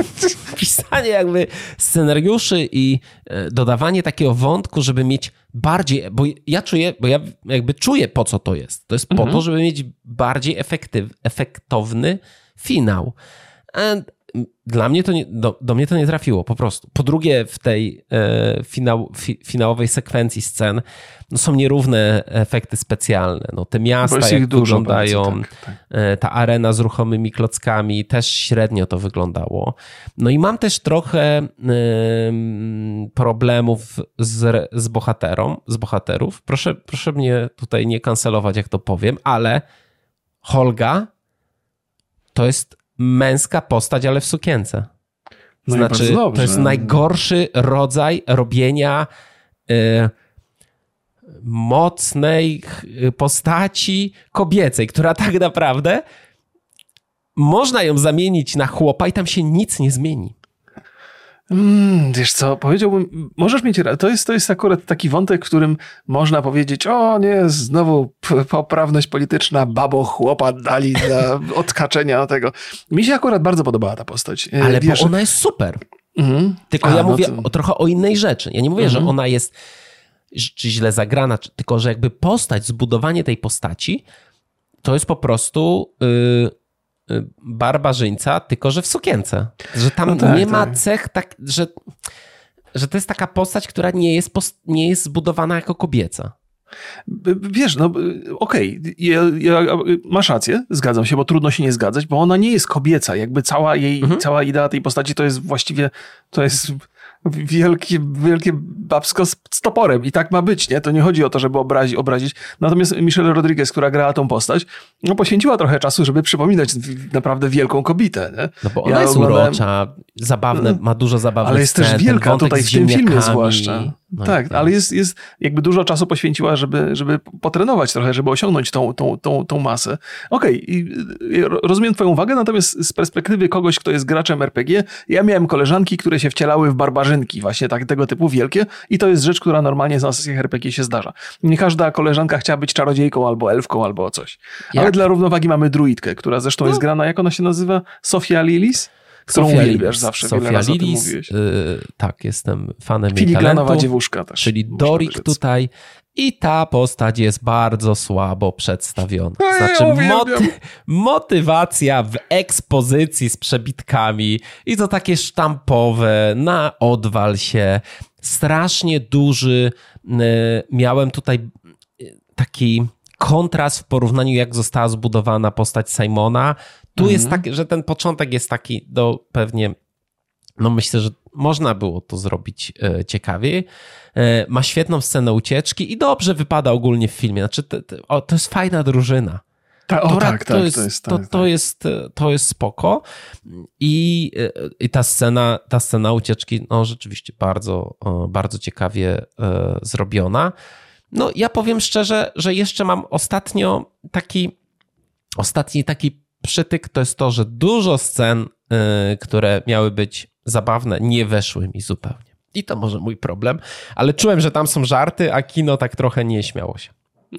pisanie jakby scenariuszy i e, dodawanie takiego wątku, żeby mieć bardziej, bo ja czuję, bo ja jakby czuję po co to jest. To jest po mhm. to, żeby mieć bardziej efektyw, efektowny finał. And dla mnie to nie, do, do, mnie to nie trafiło po prostu. Po drugie, w tej e, finał, fi, finałowej sekwencji scen no, są nierówne efekty specjalne. No, te miasta, jak wyglądają, tak, tak. E, ta arena z ruchomymi klockami, też średnio to wyglądało. No i mam też trochę e, problemów z, z bohaterą, z bohaterów. Proszę, proszę mnie tutaj nie kancelować, jak to powiem, ale Holga to jest męska postać, ale w sukience. No znaczy, to jest najgorszy rodzaj robienia y, mocnej postaci kobiecej, która tak naprawdę można ją zamienić na chłopa i tam się nic nie zmieni. Mm, wiesz co, powiedziałbym, możesz mieć, to jest, to jest akurat taki wątek, w którym można powiedzieć, o nie, znowu poprawność polityczna, babo chłopa dali dla odkaczenia tego. Mi się akurat bardzo podobała ta postać. E, Ale wiesz, bo ona jest super. Mhm. Tylko A, ja no mówię to... o, trochę o innej rzeczy. Ja nie mówię, mhm. że ona jest czy źle zagrana, czy, tylko że jakby postać, zbudowanie tej postaci to jest po prostu... Yy, barbarzyńca, tylko że w sukience. Że tam no tak, nie ma tak. cech, tak, że, że to jest taka postać, która nie jest, nie jest zbudowana jako kobieca. Wiesz, no okej, okay. ja, ja, masz rację, zgadzam się, bo trudno się nie zgadzać, bo ona nie jest kobieca, jakby cała jej, mhm. cała idea tej postaci to jest właściwie, to jest wielkie, wielkie babsko z, toporem i tak ma być, nie? To nie chodzi o to, żeby obrazi, obrazić. Natomiast Michelle Rodriguez, która grała tą postać, no poświęciła trochę czasu, żeby przypominać naprawdę wielką kobietę, nie? No bo ona ja jest oglądałem... urocza, zabawne, ma dużo zabawnych Ale jest scen, też wielka tutaj w tym filmie zwłaszcza. No tak, ale jest, jest jakby dużo czasu poświęciła, żeby, żeby potrenować trochę, żeby osiągnąć tą, tą, tą, tą masę. Okej, okay, rozumiem twoją uwagę, natomiast z perspektywy kogoś, kto jest graczem RPG, ja miałem koleżanki, które się wcielały w barbarzynki, właśnie tak, tego typu wielkie i to jest rzecz, która normalnie na sesjach RPG się zdarza. Nie każda koleżanka chciała być czarodziejką albo elfką albo coś. Jak? Ale dla równowagi mamy druidkę, która zresztą no. jest grana, jak ona się nazywa? Sofia Lilis? Którą Sofia uwielbiasz zawsze, Sofia wiele Lilis, yy, tak, jestem fanem Filigranowa dziewuszka też. Czyli Dorik tutaj i ta postać jest bardzo słabo przedstawiona. No, znaczy, ja moty motywacja w ekspozycji z przebitkami i to takie sztampowe, na odwal się. Strasznie duży. Yy, miałem tutaj yy, taki kontrast w porównaniu, jak została zbudowana postać Simona. Tu mhm. jest tak, że ten początek jest taki do pewnie, no myślę, że można było to zrobić e, ciekawiej. E, ma świetną scenę ucieczki i dobrze wypada ogólnie w filmie. Znaczy, to, to, to jest fajna drużyna. Ta, o, to, tak, to, tak, jest, to, jest, to, tak, to, tak. jest, to jest spoko. I, I ta scena, ta scena ucieczki, no rzeczywiście bardzo, bardzo ciekawie e, zrobiona. No, ja powiem szczerze, że jeszcze mam ostatnio taki, ostatni taki przytyk, to jest to, że dużo scen, yy, które miały być zabawne, nie weszły mi zupełnie. I to może mój problem, ale czułem, że tam są żarty, a kino tak trochę nie śmiało się.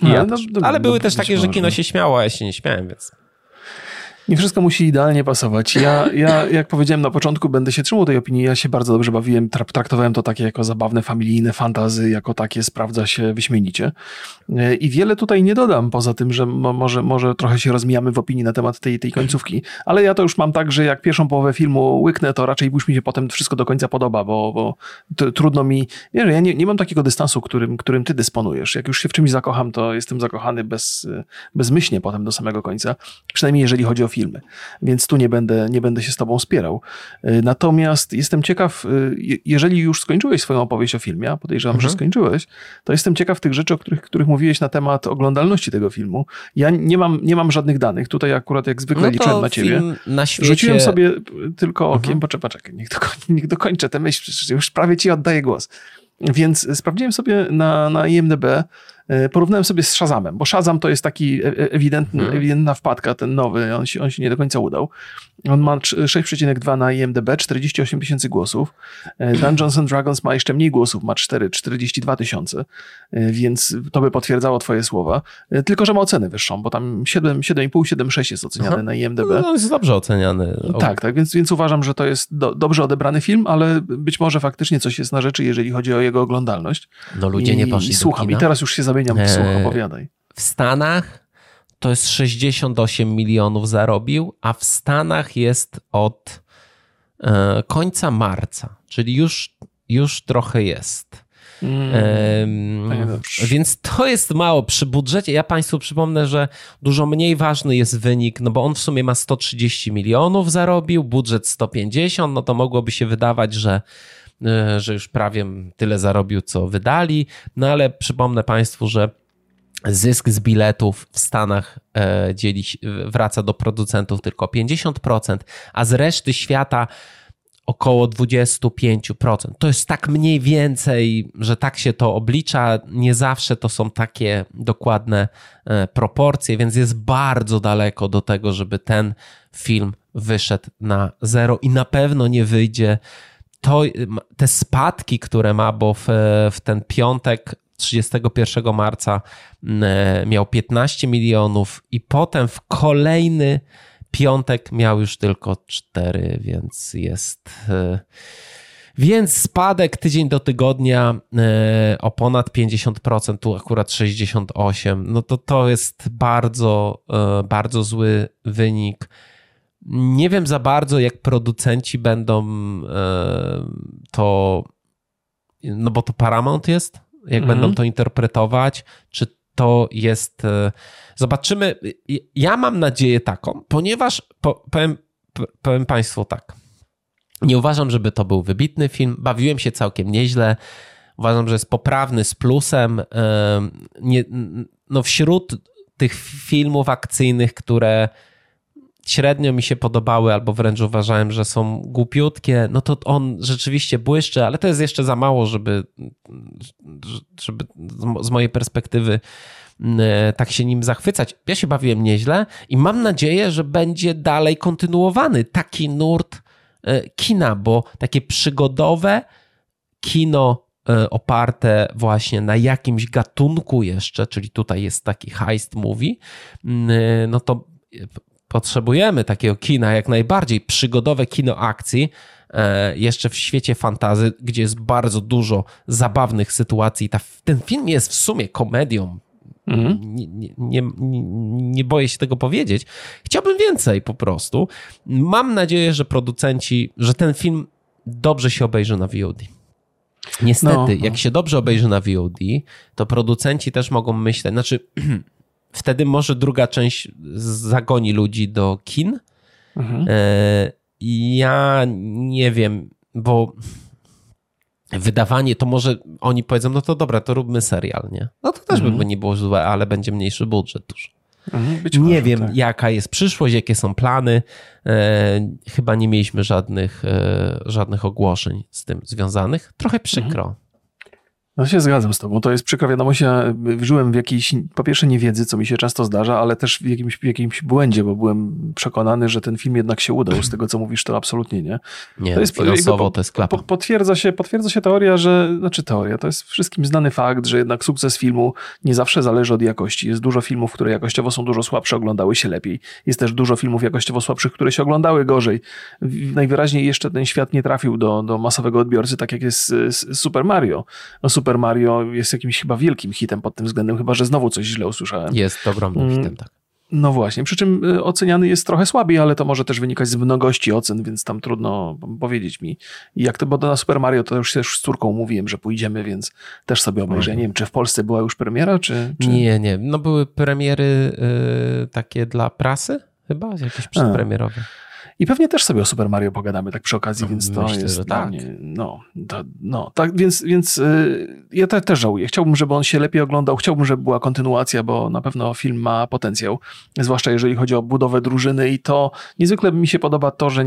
Ja no, no, ale były no, też takie, że kino się śmiało, a ja się nie śmiałem, więc... Nie wszystko musi idealnie pasować. Ja, ja, jak powiedziałem na początku, będę się trzymał tej opinii. Ja się bardzo dobrze bawiłem. Traktowałem to takie jako zabawne, familijne fantazy, jako takie sprawdza się wyśmienicie. E, I wiele tutaj nie dodam, poza tym, że może, może trochę się rozmijamy w opinii na temat tej, tej końcówki. Ale ja to już mam tak, że jak pierwszą połowę filmu łyknę, to raczej już mi się potem wszystko do końca podoba, bo, bo trudno mi. Wiesz, ja nie, nie mam takiego dystansu, którym, którym ty dysponujesz. Jak już się w czymś zakocham, to jestem zakochany bez, bezmyślnie potem do samego końca. Przynajmniej jeżeli chodzi o filmy, więc tu nie będę, nie będę się z tobą spierał. Y, natomiast jestem ciekaw, y, jeżeli już skończyłeś swoją opowieść o filmie, a podejrzewam, mhm. że skończyłeś, to jestem ciekaw tych rzeczy, o których, których mówiłeś na temat oglądalności tego filmu. Ja nie mam, nie mam żadnych danych, tutaj akurat jak zwykle no liczyłem na ciebie. Na świecie... Rzuciłem sobie tylko okiem, mhm. poczekaj, poczekaj, niech, dokoń, niech dokończę tę myśl, przecież już prawie ci oddaję głos. Więc sprawdziłem sobie na, na IMDB, porównałem sobie z Shazamem, bo Shazam to jest taki e, e, ewidentny, hmm. ewidentna wpadka, ten nowy, on się, on się nie do końca udał. On ma 6,2 na IMDB, 48 tysięcy głosów. Dungeons and Dragons ma jeszcze mniej głosów, ma 4, 42 tysiące, więc to by potwierdzało twoje słowa. Tylko, że ma ocenę wyższą, bo tam 7,5, 7,6 jest oceniany Aha. na IMDB. No, jest dobrze oceniany. Tak, tak, więc, więc uważam, że to jest do, dobrze odebrany film, ale być może faktycznie coś jest na rzeczy, jeżeli chodzi o jego oglądalność. No ludzie I, nie poszli i słucham, i teraz już się zamieniam w słuch, opowiadaj. W Stanach to jest 68 milionów zarobił, a w Stanach jest od e, końca marca, czyli już, już trochę jest. Mm, więc to jest mało przy budżecie. Ja Państwu przypomnę, że dużo mniej ważny jest wynik, no bo on w sumie ma 130 milionów zarobił, budżet 150, no to mogłoby się wydawać, że E, że już prawie tyle zarobił, co wydali. No ale przypomnę Państwu, że zysk z biletów w Stanach e, dzieli, wraca do producentów tylko 50%, a z reszty świata około 25%. To jest tak mniej więcej, że tak się to oblicza. Nie zawsze to są takie dokładne e, proporcje, więc jest bardzo daleko do tego, żeby ten film wyszedł na zero i na pewno nie wyjdzie to, te spadki, które ma, bo w, w ten piątek 31 marca miał 15 milionów i potem w kolejny piątek miał już tylko 4, więc jest. E, więc spadek tydzień do tygodnia e, o ponad 50%, tu akurat 68%. No to to jest bardzo, e, bardzo zły wynik. Nie wiem za bardzo, jak producenci będą e, to, no bo to Paramount jest, jak mhm. będą to interpretować, czy to jest. E, zobaczymy. Ja mam nadzieję taką, ponieważ powiem, powiem Państwu tak. Nie uważam, żeby to był wybitny film. Bawiłem się całkiem nieźle. Uważam, że jest poprawny z plusem. E, nie, no wśród tych filmów akcyjnych, które średnio mi się podobały, albo wręcz uważałem, że są głupiutkie, no to on rzeczywiście błyszczy, ale to jest jeszcze za mało, żeby, żeby z mojej perspektywy mm, tak się nim zachwycać. Ja się bawiłem nieźle i mam nadzieję, że będzie dalej kontynuowany taki nurt e, kina, bo takie przygodowe kino e, oparte właśnie na jakimś gatunku jeszcze, czyli tutaj jest taki heist movie, mm, e, no to potrzebujemy takiego kina, jak najbardziej przygodowe kino akcji, e, jeszcze w świecie fantazy, gdzie jest bardzo dużo zabawnych sytuacji. Ta, ten film jest w sumie komedią. Mhm. Nie, nie, nie, nie, boję się tego powiedzieć. Chciałbym więcej po prostu. Mam nadzieję, że producenci, że ten film dobrze się obejrzy na VOD. Niestety, no, no. jak się dobrze obejrzy na VOD, to producenci też mogą myśleć, znaczy wtedy może druga część zagoni ludzi do kin. Mhm. E, ja nie wiem, bo wydawanie to może oni powiedzą, no to dobra, to róbmy serial, nie? No to też mhm. by nie było złe, ale będzie mniejszy budżet dużo. Mhm, nie może, wiem, tak. jaka jest przyszłość, jakie są plany. E, chyba nie mieliśmy żadnych, e, żadnych ogłoszeń z tym związanych. Trochę przykro. No się zgadzam z tobą. To jest przykra wiadomość. Ja żyłem w jakiejś, po pierwsze niewiedzy, co mi się często zdarza, ale też w jakimś, w jakimś błędzie, bo byłem przekonany, że ten film jednak się udał. Z tego, co mówisz, to absolutnie nie. Nie, to jest, finansowo to jest klapa. potwierdza, się, potwierdza się teoria, że, znaczy teoria, to jest wszystkim znany fakt, że jednak sukces filmu nie zawsze zależy od jakości. Jest dużo filmów, które jakościowo są dużo słabsze, oglądały się lepiej. Jest też dużo filmów jakościowo słabszych, które się oglądały gorzej. Najwyraźniej jeszcze ten świat nie trafił do, do masowego odbiorcy, tak jak jest Super Mario. No, Super Mario jest jakimś chyba wielkim hitem pod tym względem, chyba że znowu coś źle usłyszałem. Jest ogromnym mm. hitem, tak. No właśnie, przy czym y, oceniany jest trochę słabiej, ale to może też wynikać z mnogości ocen, więc tam trudno powiedzieć mi. Jak to, bo na Super Mario to już też z córką mówiłem, że pójdziemy, więc też sobie obejrzę. Mhm. Nie wiem, czy w Polsce była już premiera, czy... czy... Nie, nie. No były premiery yy, takie dla prasy, Chyba jakiś przedpremierowy. I pewnie też sobie o Super Mario pogadamy tak przy okazji, no, więc to Myślę, jest tak. mnie, no, to, no, tak, więc, więc yy, ja te, też żałuję. Chciałbym, żeby on się lepiej oglądał, chciałbym, żeby była kontynuacja, bo na pewno film ma potencjał, zwłaszcza jeżeli chodzi o budowę drużyny i to niezwykle mi się podoba to, że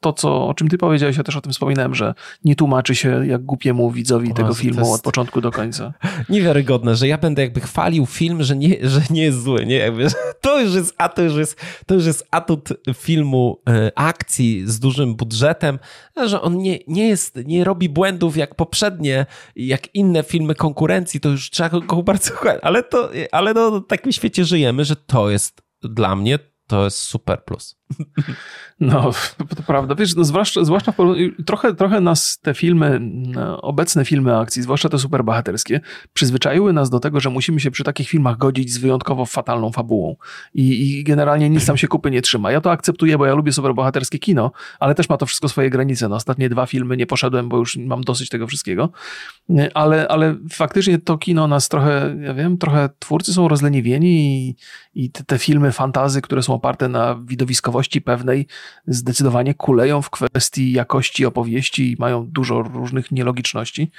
to, co, o czym ty powiedziałeś, ja też o tym wspominałem, że nie tłumaczy się jak głupiemu widzowi tego filmu jest... od początku do końca. Niewiarygodne, że ja będę jakby chwalił film, że nie, że nie jest zły, nie? Jakby, to już jest, a to już jest, to już jest atut filmu akcji z dużym budżetem, że on nie, nie jest, nie robi błędów jak poprzednie, jak inne filmy konkurencji, to już trzeba go bardzo kochać, ale to, ale no, w takim świecie żyjemy, że to jest dla mnie to jest super plus. No, to prawda. Wiesz, no zwłaszcza, zwłaszcza trochę, trochę nas te filmy, no, obecne filmy akcji, zwłaszcza te superbohaterskie, przyzwyczaiły nas do tego, że musimy się przy takich filmach godzić z wyjątkowo fatalną fabułą. I, I, generalnie nic tam się kupy nie trzyma. Ja to akceptuję, bo ja lubię superbohaterskie kino, ale też ma to wszystko swoje granice. No, ostatnie dwa filmy nie poszedłem, bo już mam dosyć tego wszystkiego. Ale, ale faktycznie to kino nas trochę, ja wiem, trochę twórcy są rozleniwieni i, i te, te filmy fantazy, które są oparte na widowiskowości pewnej, zdecydowanie kuleją w kwestii jakości opowieści i mają dużo różnych nielogiczności.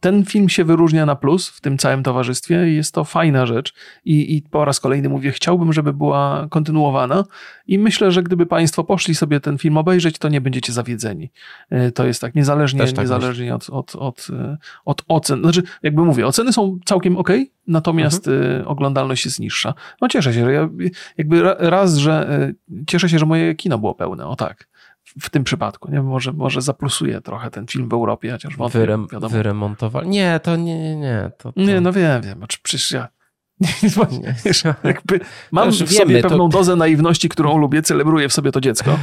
Ten film się wyróżnia na plus w tym całym towarzystwie i jest to fajna rzecz. I, I po raz kolejny mówię, chciałbym, żeby była kontynuowana i myślę, że gdyby Państwo poszli sobie ten film obejrzeć, to nie będziecie zawiedzeni. E, to jest tak, niezależnie, tak niezależnie od, od, od, e, od ocen. Znaczy, jakby mówię, oceny są całkiem ok, natomiast mhm. E, oglądalność jest niższa. No cieszę się, że ja jakby raz, że cieszę się, że moje kino było pełne, o tak w tym przypadku. Nie? Może, może zaplusuje trochę ten film w Europie, chociaż wątpię, Wyrem, Wyremontowali. Nie, to nie, nie, nie. To, to... Nie, no wiem, wiem. Przecież ja nie, jakby mam w sobie pewną to... dozę naiwności, którą lubię, celebruję w sobie to dziecko.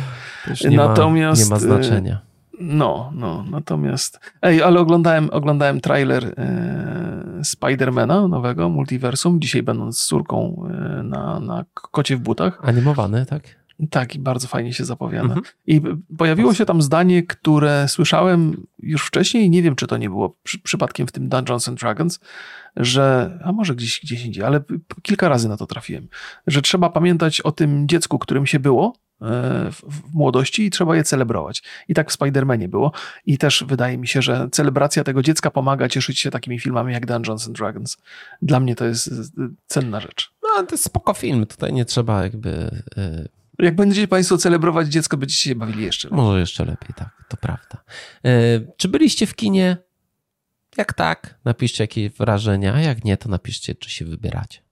Natomiast nie ma znaczenia. No, no, natomiast. Ej, ale oglądałem, oglądałem trailer e, Spidermana nowego, multiversum, dzisiaj będąc z córką e, na, na kocie w butach. Animowany, tak? Tak, i bardzo fajnie się zapowiada. Mhm. I pojawiło się tam zdanie, które słyszałem już wcześniej, nie wiem, czy to nie było przy, przypadkiem w tym Dungeons and Dragons, że, a może gdzieś, gdzieś indziej, ale kilka razy na to trafiłem, że trzeba pamiętać o tym dziecku, którym się było w, w młodości i trzeba je celebrować. I tak w Spider-Manie było. I też wydaje mi się, że celebracja tego dziecka pomaga cieszyć się takimi filmami jak Dungeons and Dragons. Dla mnie to jest cenna rzecz. No, to jest spoko film. Tutaj nie trzeba jakby... Yy jak będziecie Państwo celebrować dziecko, będziecie się bawili jeszcze lepiej. Może jeszcze lepiej, tak, to prawda. E, czy byliście w kinie? Jak tak, napiszcie jakieś wrażenia, a jak nie, to napiszcie, czy się wybieracie.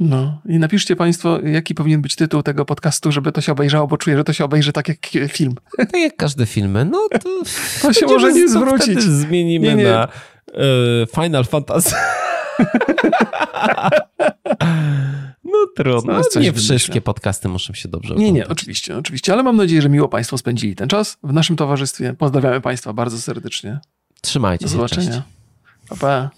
No i napiszcie Państwo, jaki powinien być tytuł tego podcastu, żeby to się obejrzało, bo czuję, że to się obejrzy tak jak film. Tak jak każde filmy. No to, to się może nie zwrócić. zmienimy nie, nie. na y, Final Fantasy. No trudno. No, nie wszystkie podcasty muszą się dobrze oglądać. Nie, nie, oczywiście, oczywiście, ale mam nadzieję, że miło Państwo spędzili ten czas w naszym towarzystwie. Pozdrawiamy Państwa bardzo serdecznie. Trzymajcie się. Do zobaczenia. Pa, pa.